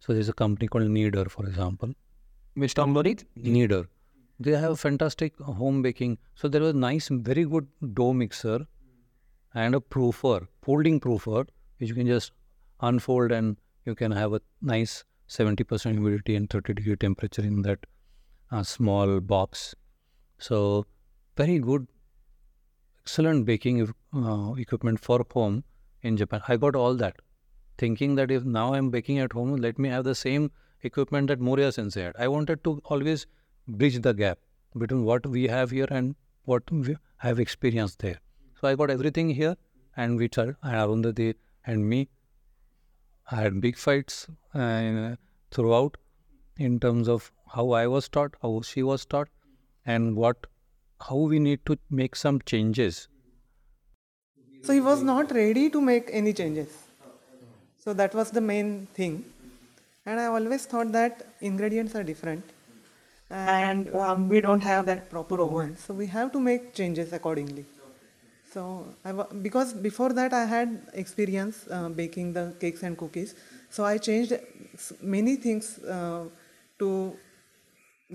[SPEAKER 1] So there's a company called Kneader, for example.
[SPEAKER 5] Which company?
[SPEAKER 1] Kneader. They have a fantastic home baking. So there was nice, very good dough mixer and a proofer, folding proofer, which you can just unfold and you can have a nice 70% humidity and 30 degree temperature in that uh, small box. So very good excellent baking uh, equipment for home in Japan. I got all that, thinking that if now I'm baking at home, let me have the same equipment that Moria Sensei had. I wanted to always bridge the gap between what we have here and what we have experienced there. So I got everything here, and we tried, and Arundhati and me I had big fights uh, throughout in terms of how I was taught, how she was taught, and what how we need to make some changes.
[SPEAKER 3] So he was not ready to make any changes. So that was the main thing. And I always thought that ingredients are different and um, we don't have that proper oven. So we have to make changes accordingly. So I wa- because before that I had experience uh, baking the cakes and cookies. So I changed many things uh, to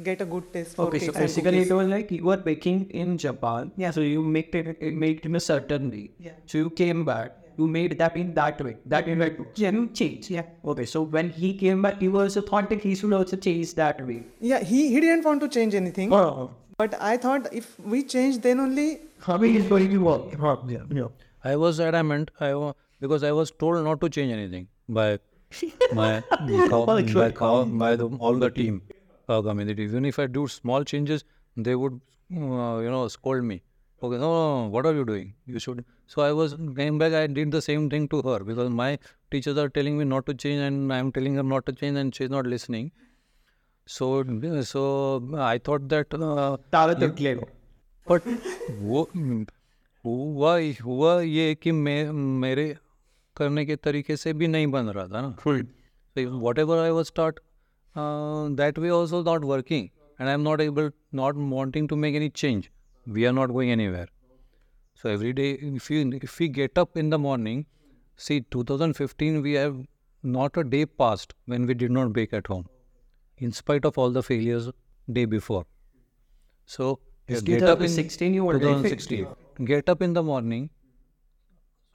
[SPEAKER 3] get a good taste for
[SPEAKER 5] Okay, so
[SPEAKER 3] cakes and
[SPEAKER 5] basically
[SPEAKER 3] cookies.
[SPEAKER 5] it was like you were baking in Japan. Yeah. So you make it, it made it in a certain way.
[SPEAKER 3] Yeah.
[SPEAKER 5] So you came back. You made that in that way. That in like yeah, change. Yeah. Okay. So when he came back, you also thought that he should also change that way.
[SPEAKER 3] Yeah, he, he didn't want to change anything.
[SPEAKER 5] Oh.
[SPEAKER 3] But I thought if we change, then only
[SPEAKER 5] How is going to work? Yeah. Yeah.
[SPEAKER 1] I was adamant I wa- because I was told not to change anything by my cow, by, by the, all the team uh, community. Even if I do small changes, they would uh, you know scold me Okay, no, no, no, what are you doing? You should. So I was came back. I did the same thing to her because my teachers are telling me not to change, and I am telling her not to change, and she's not listening. So, so I thought that uh,
[SPEAKER 5] Tara the clear.
[SPEAKER 1] But वो हुआ हुआ ये कि मैं मेरे करने के तरीके से भी नहीं बन रहा था ना what ever I was start that way also not working and I am not able not wanting to make any change we are not going anywhere. So every day, if if we get up in the morning, see 2015, we have not a day passed when we did not bake at home, in spite of all the failures day before. So get up in
[SPEAKER 5] 16, you
[SPEAKER 1] 2016. Get up in the morning,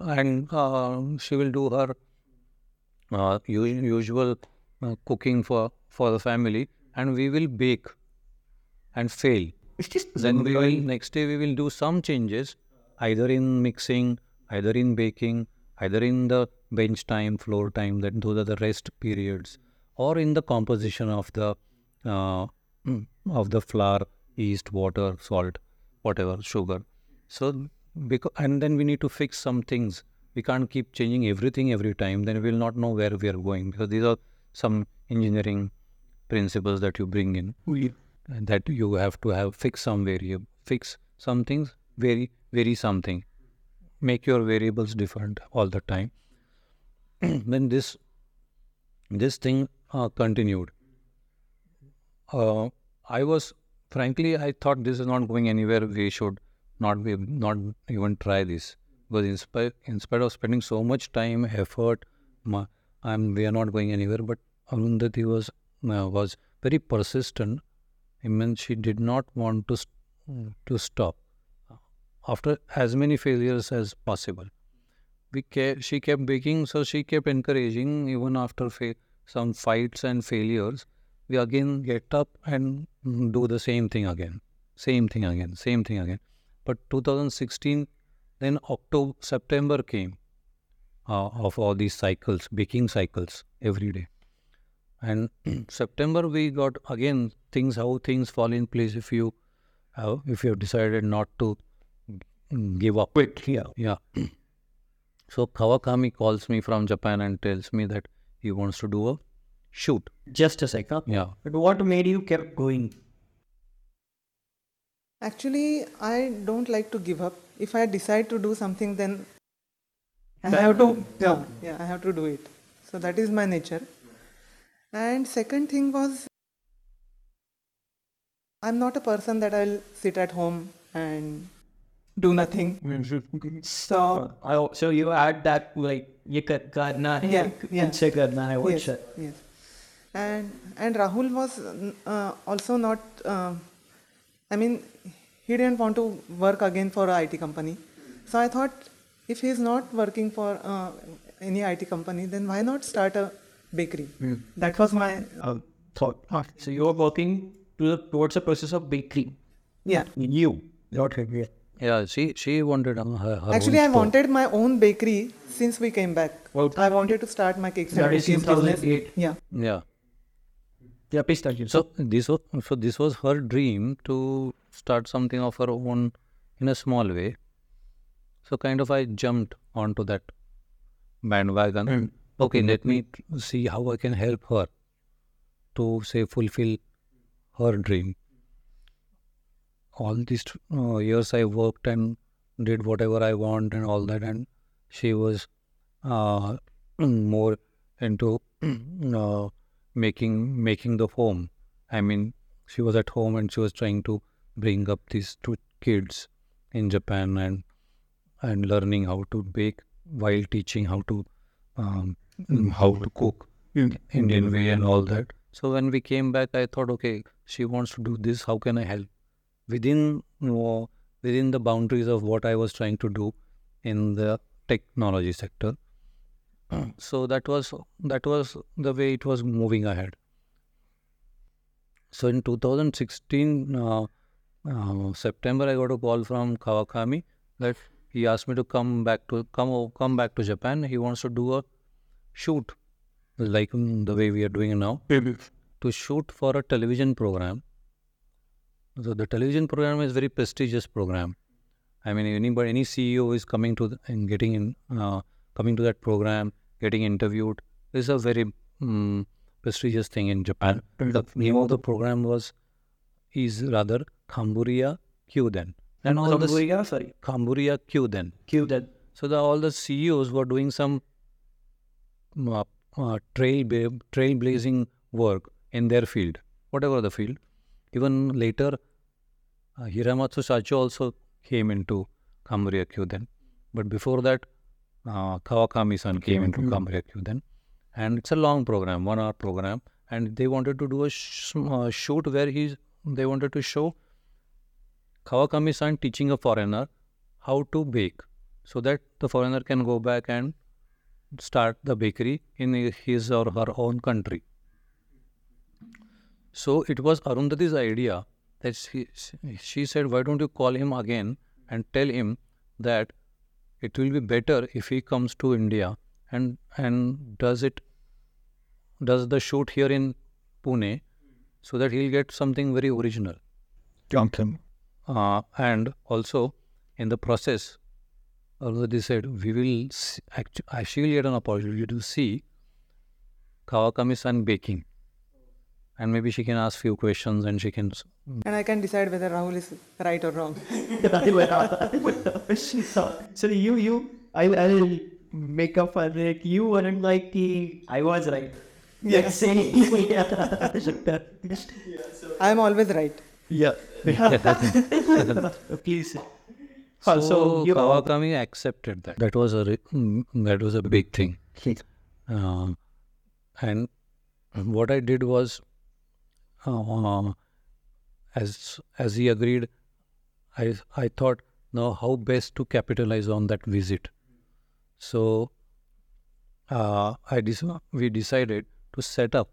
[SPEAKER 1] and uh, she will do her uh, usual uh, cooking for for the family, and we will bake and fail then we will next day we will do some changes either in mixing either in baking either in the bench time floor time that those are the rest periods or in the composition of the uh, of the flour yeast water salt whatever sugar. So because and then we need to fix some things. We can't keep changing everything every time then we will not know where we are going because these are some engineering principles that you bring in. And that you have to have fix some variable fix some things vary vary something. Make your variables different all the time. Then this this thing uh, continued uh, i was frankly i thought this is not going anywhere. We should not be not even try this. Because in spite in spite of spending so much time effort I'm, we are not going anywhere. But arundhati was uh, was very persistent I mean, she did not want to st- to stop after as many failures as possible. We she kept baking, so she kept encouraging even after fa- some fights and failures. We again get up and do the same thing again, same thing again, same thing again. But 2016, then October, September came uh, of all these cycles, baking cycles every day and september we got again things how things fall in place if you have if you have decided not to give up
[SPEAKER 5] Quick, yeah.
[SPEAKER 1] yeah so kawakami calls me from japan and tells me that he wants to do a shoot
[SPEAKER 5] Just a second.
[SPEAKER 1] yeah
[SPEAKER 5] But what made you kept going?
[SPEAKER 3] Actually, I don't like to give up. If I decide to do something, then I
[SPEAKER 5] I
[SPEAKER 3] have to. Yeah, yeah, I have to do it. So that is my nature. And second thing was, I'm not a person that I'll sit at home and do nothing.
[SPEAKER 5] So, I, so you add that like ये कर- करना है
[SPEAKER 3] Yeah, yeah.
[SPEAKER 5] इनसे करना है वो
[SPEAKER 3] yes, yes. And and Rahul was uh, also not. Uh, I mean, he didn't want to work again for a IT company. So I thought, if he is not working for uh, any IT company, then why not start a bakery? That was my
[SPEAKER 5] uh, thought. So you were working to the, towards the process of bakery.
[SPEAKER 3] yeah.
[SPEAKER 5] You, not him. Yeah.
[SPEAKER 1] Yeah, she she wanted uh, her, her
[SPEAKER 3] Actually, I
[SPEAKER 1] store.
[SPEAKER 3] wanted my own bakery since we came back.
[SPEAKER 5] Well,
[SPEAKER 3] I wanted to start my cakes and
[SPEAKER 5] That is
[SPEAKER 3] business.
[SPEAKER 5] 2008.
[SPEAKER 3] Yeah.
[SPEAKER 1] Yeah.
[SPEAKER 5] Yeah, please start.
[SPEAKER 1] So this was so this was her dream to start something of her own in a small way. So kind of I jumped onto that bandwagon.
[SPEAKER 5] Mm.
[SPEAKER 1] Okay, let me see how I can help her to say fulfill her dream. All these uh, years I worked and did whatever I want and all that, and she was uh, more into uh, making making the home. I mean, she was at home and she was trying to bring up these two kids in Japan and and learning how to bake while teaching how to um, how to cook Indian way and all that. So when we came back, I thought, okay, she wants to do this. How can I help within you know, within the boundaries of what I was trying to do in the technology sector? so that was that was the way it was moving ahead. So in 2016 uh, uh, September, I got a call from Kawakami that he asked me to come back to come come back to Japan. He wants to do a shoot like the way we are doing now to shoot for a television program. So the television program is very prestigious program. I mean, anybody, any CEO is coming to the, and getting in, uh, coming to that program, getting interviewed is a very mm prestigious thing in Japan. The name of the program was is rather Kamburiya Kyuden, and all the
[SPEAKER 5] Kambuya, sorry.
[SPEAKER 1] Kamburiya Kyuden.
[SPEAKER 5] Cue that.
[SPEAKER 1] So the, all the CEOs were doing some uh, uh, trail trailblazing work in their field, whatever the field. Even later, uh, Hiramatsu Sacho also came into Kamburiya Kyuden. But before that, uh, Kawakami-san came into Kamburiya Kyuden. And it's a long program, one hour program. And they wanted to do a sh- uh, shoot where he's, they wanted to show Kawakami-san teaching a foreigner how to bake so that the foreigner can go back and start the bakery in his or her own country. So it was Arundhati's idea that she, she said, why don't you call him again and tell him that it will be better if he comes to India and and does it does the shoot here in Pune so that he'll get something very original.
[SPEAKER 5] Johnson.
[SPEAKER 1] Uh, and also in the process, Arundhati said, we will see, actu- actually get an opportunity to see Kawakami-san baking. And maybe she can ask few questions and she can... Mm.
[SPEAKER 3] And I can decide whether Rahul is right or wrong.
[SPEAKER 5] so you you I I'll make up for it. You weren't like the I was right. Yeah. Saying
[SPEAKER 3] I am always right.
[SPEAKER 5] yeah. Please.
[SPEAKER 1] So,
[SPEAKER 5] so you
[SPEAKER 1] Kawakami accepted that. That was a re- mm, that was a big thing. Uh, and what I did was, uh, as as he agreed, I I thought now how best to capitalize on that visit. So uh, I dec- we decided to set up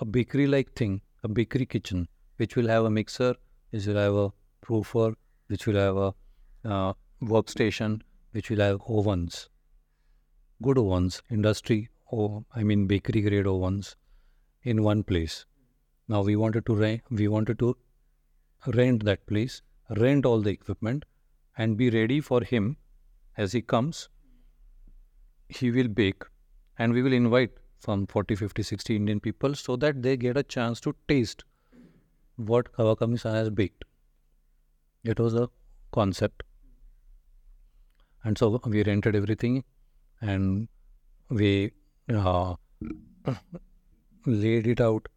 [SPEAKER 1] a bakery like thing, a bakery kitchen, which will have a mixer, which will have a proofer, which will have a uh, workstation, which will have ovens, good ovens, industry, or I mean bakery grade ovens, in one place. Now we wanted to rent, we wanted to rent that place, rent all the equipment, and be ready for him as he comes. He will bake, and we will invite some 40, 50, 60 Indian people so that they get a chance to taste what Kawakami-san has baked. It was a concept. And so we rented everything and we uh, laid it out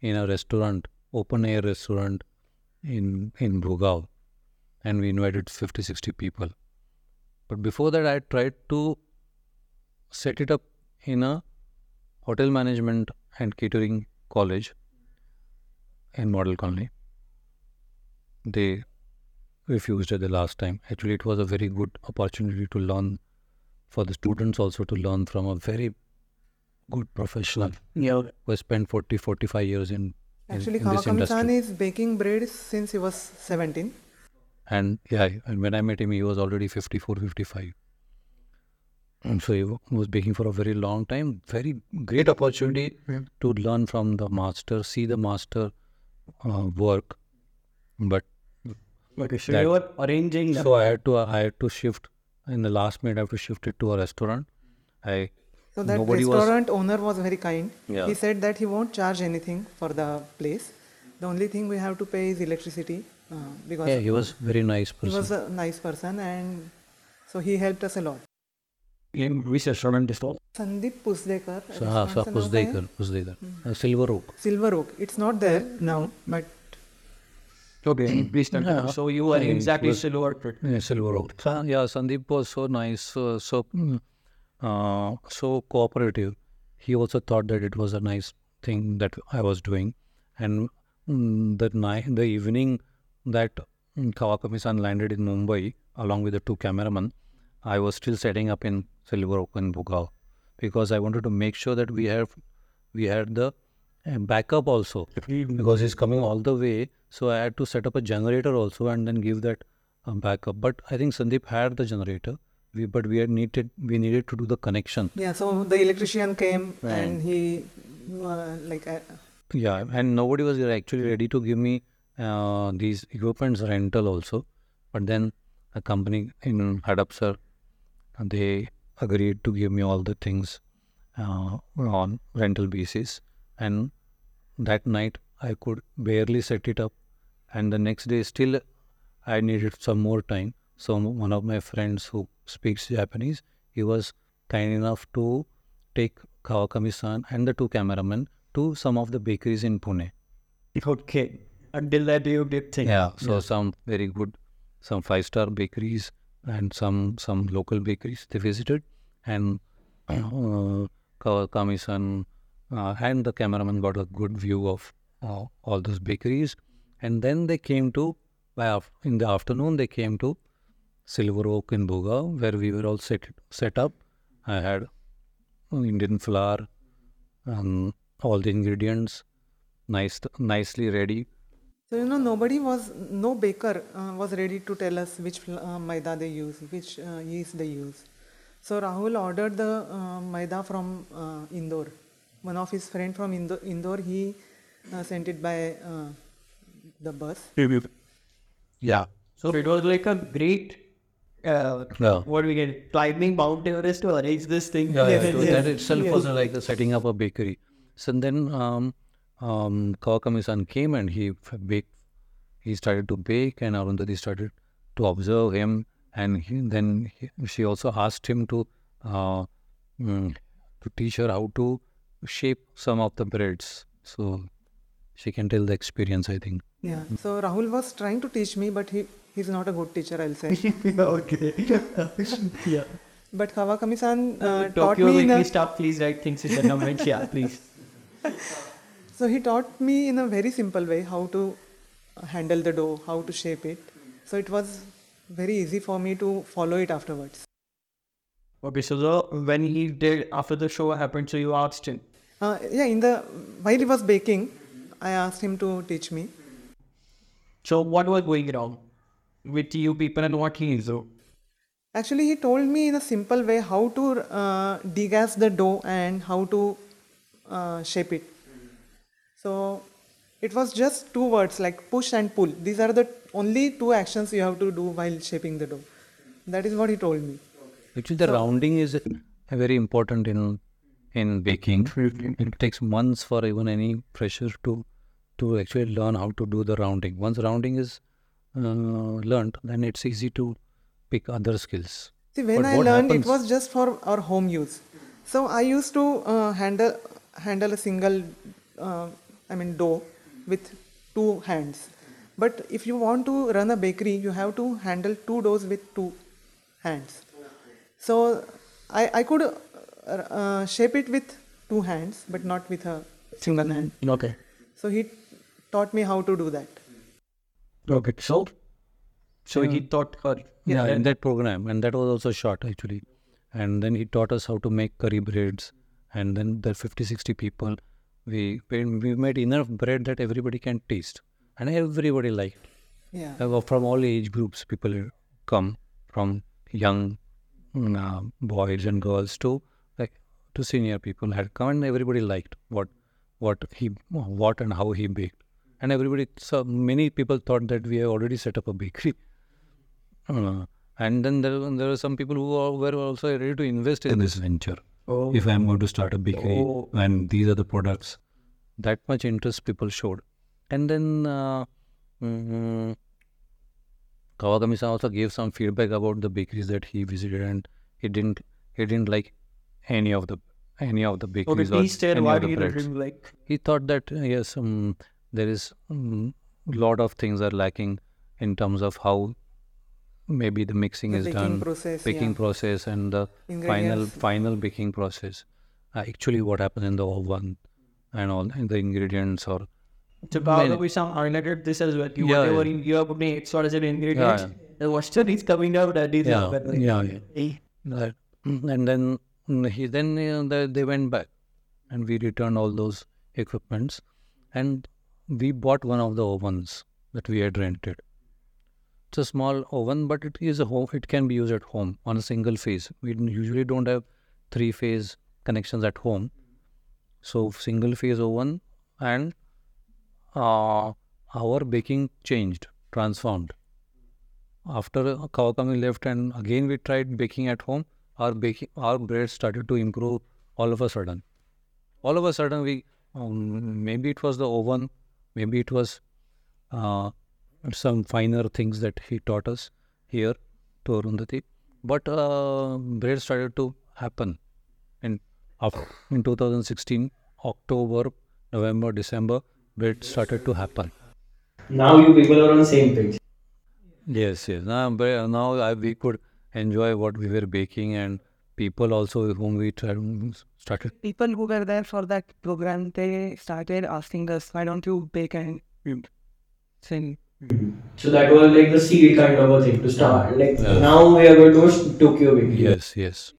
[SPEAKER 1] in a restaurant, open air restaurant in, in Bhugaon. And we invited 50, 60 people. But before that, I tried to set it up in a hotel management and catering college in Model Colony. They refused at the last time. Actually, it was a very good opportunity to learn for the students also to learn from a very good professional
[SPEAKER 5] Yeah.
[SPEAKER 1] who has spent 40, 45 years in, in,
[SPEAKER 3] Actually,
[SPEAKER 1] in this
[SPEAKER 3] Kawakami-san
[SPEAKER 1] industry.
[SPEAKER 3] is baking bread since he was 17.
[SPEAKER 1] And yeah, and when I met him, he was already 54, 55. And so he was baking for a very long time. Very great opportunity to learn from the master, see the master uh, work. But
[SPEAKER 5] Okay, so
[SPEAKER 1] that,
[SPEAKER 5] you were arranging.
[SPEAKER 1] Them. I had to I had to shift in the last minute. I have to shift it to a restaurant. I.
[SPEAKER 3] So that
[SPEAKER 1] restaurant was,
[SPEAKER 3] owner was very kind.
[SPEAKER 1] Yeah.
[SPEAKER 3] He said that he won't charge anything for the place. The only thing we have to pay is electricity uh, because.
[SPEAKER 1] Yeah, he was very nice person.
[SPEAKER 3] He was a nice person, and so he helped us a lot.
[SPEAKER 5] In which restaurant is called?
[SPEAKER 3] Sandeep Pusdekar.
[SPEAKER 1] So, ah, so Pusdekar, Pusdekar. Mm. Uh, Silver Oak.
[SPEAKER 3] Silver Oak. It's not there now, but
[SPEAKER 5] Okay, please tell.
[SPEAKER 1] Yeah.
[SPEAKER 5] So you were
[SPEAKER 1] Yeah,
[SPEAKER 5] exactly
[SPEAKER 1] was-
[SPEAKER 5] silver.
[SPEAKER 1] Yeah, Silver Oak. Sa- yeah, Sandeep was so nice, uh, so mm, uh, so cooperative. He also thought that it was a nice thing that I was doing, and mm, the night, the evening that mm, Kawakami-san landed in Mumbai along with the two cameramen, I was still setting up in Silver Oak in Bhugaon because I wanted to make sure that we have we had the uh, backup also because he's coming all the way. So I had to set up a generator also and then give that um, backup. But I think Sandeep had the generator. We, but we had needed we needed to do the connection.
[SPEAKER 3] yeah. So the electrician came and he uh, like uh,
[SPEAKER 1] Yeah, and nobody was actually ready to give me uh, these equipments rental also. But then a company in Hadapsar, they agreed to give me all the things uh, on rental basis. And that night I could barely set it up. And the next day still I needed some more time. So one of my friends who speaks Japanese, he was kind enough to take Kawakami-san and the two cameramen to some of the bakeries in Pune.
[SPEAKER 5] Okay. Until that you did thing.
[SPEAKER 1] Yeah, so some very good, some five-star bakeries and some some local bakeries they visited, and uh, Kawakami-san uh, and the cameraman got a good view of uh, all those bakeries, and then they came to af- in the afternoon they came to Silver Oak in Bhugaon where we were all set set up. I had Indian flour, um, all the ingredients, nice nicely ready.
[SPEAKER 3] So you know, nobody was, no baker uh, was ready to tell us which uh, maida they use, which uh, yeast they use. So Rahul ordered the uh, maida from uh, Indore. One of his friend from Indo- Indore, he uh, sent it by uh, the bus.
[SPEAKER 1] Yeah.
[SPEAKER 5] So it was like a great, uh,
[SPEAKER 1] Yeah.
[SPEAKER 5] what do we get, climbing Mount Everest to arrange this thing.
[SPEAKER 1] Yeah, yeah, so that itself was like the setting up a bakery. So then um, um, Kawakami-san came and he f- baked. He started to bake, and Arundhati started to observe him. And he, then he, she also asked him to uh, mm, to teach her how to shape some of the breads. So she can tell the experience, I think.
[SPEAKER 3] Yeah. So Rahul was trying to teach me, but he he's not a good teacher, I'll say.
[SPEAKER 5] okay. yeah.
[SPEAKER 3] But Kawakami-san uh, taught
[SPEAKER 5] Tokyo
[SPEAKER 3] me in
[SPEAKER 5] Weekly
[SPEAKER 3] a,
[SPEAKER 5] staff, please write things in the comments. Yeah, please.
[SPEAKER 3] So he taught me in a very simple way how to handle the dough, how to shape it. So it was very easy for me to follow it afterwards.
[SPEAKER 5] Okay, so the, when he did, after the show happened, so you asked him.
[SPEAKER 3] Uh, yeah, in the while he was baking, I asked him to teach me.
[SPEAKER 5] So what was going wrong with you people and what he is?
[SPEAKER 3] Actually, he told me in a simple way how to uh, degas the dough and how to uh, shape it. So it was just two words like push and pull. These are the only two actions you have to do while shaping the dough. That is what he told me.
[SPEAKER 1] Actually, the rounding is very important in in baking. It takes months for even any fresher to to actually learn how to do the rounding. Once rounding is uh, learned, then it's easy to pick other skills.
[SPEAKER 3] See, when
[SPEAKER 1] But
[SPEAKER 3] I learned,
[SPEAKER 1] happens-
[SPEAKER 3] it was just for our home use. So I used to uh, handle handle a single, uh, I mean, dough with two hands. But if you want to run a bakery, you have to handle two doughs with two hands. So I I could uh, uh, shape it with two hands, but not with a single hand.
[SPEAKER 5] Okay.
[SPEAKER 3] So he taught me how to do that.
[SPEAKER 5] Okay. So, so he taught her.
[SPEAKER 1] Yeah, in that program, and that was also short actually. And then he taught us how to make curry breads. And then the 50, 60 people, we we we made enough bread that everybody can taste, and everybody liked.
[SPEAKER 3] Yeah.
[SPEAKER 1] Uh, from all age groups, people come from young mm, uh, boys and girls to like to senior people had come, and everybody liked what what he what and how he baked, and everybody so many people thought that we have already set up a bakery. Uh, and then there, there were some people who were also ready to invest in this venture.
[SPEAKER 5] Oh.
[SPEAKER 1] If I'm going to start a bakery
[SPEAKER 5] Oh.
[SPEAKER 1] and these are the products, that much interest people showed. And then uh, mm, Kawakami-san also gave some feedback about the bakeries that he visited, and he didn't he didn't like any of the any of the
[SPEAKER 5] Okay,
[SPEAKER 1] bakeries or
[SPEAKER 5] please tell
[SPEAKER 1] any
[SPEAKER 5] why
[SPEAKER 1] of the
[SPEAKER 5] you
[SPEAKER 1] breads.
[SPEAKER 5] like.
[SPEAKER 1] He thought that uh, yes, um, there is a um, lot of things are lacking in terms of how maybe the mixing
[SPEAKER 3] The
[SPEAKER 1] is
[SPEAKER 3] baking
[SPEAKER 1] done,
[SPEAKER 3] process,
[SPEAKER 1] baking
[SPEAKER 3] yeah.
[SPEAKER 1] process, and the final final baking process. Uh, actually, what happens in the oven and all, and the ingredients or
[SPEAKER 5] So
[SPEAKER 1] Many.
[SPEAKER 5] Bhavla Visham highlighted this as well. You
[SPEAKER 1] Yeah,
[SPEAKER 5] whatever
[SPEAKER 1] yeah.
[SPEAKER 5] in you have made sort of an ingredient.
[SPEAKER 1] Yeah,
[SPEAKER 5] The Western is coming out that is
[SPEAKER 1] yeah,
[SPEAKER 5] better.
[SPEAKER 1] yeah, yeah.
[SPEAKER 5] Eh,
[SPEAKER 1] And then he then uh, they, went back, and we returned all those equipments, and we bought one of the ovens that we had rented. It's a small oven, but it is a home. It can be used at home on a single phase. We usually don't have three phase connections at home, so single phase oven and uh, our baking changed, transformed after Kawakami left and again we tried baking at home, our baking our bread started to improve all of a sudden. All of a sudden we um, maybe it was the oven, maybe it was uh, some finer things that he taught us here to Arundhati, but uh, bread started to happen in af- in 2016 October, November, December bread started to happen.
[SPEAKER 2] Now you people are on same page.
[SPEAKER 1] Yes, yes. Now, now I, we could enjoy what we were baking, and people also whom we tried, started.
[SPEAKER 4] People who were there for that program, they started asking us, why don't you bake and sing? Mm-hmm.
[SPEAKER 2] So that was like the seed kind of a thing to start. Like
[SPEAKER 1] Yeah.
[SPEAKER 2] now we are going to Tokyo Bakery.
[SPEAKER 1] Yes, yes.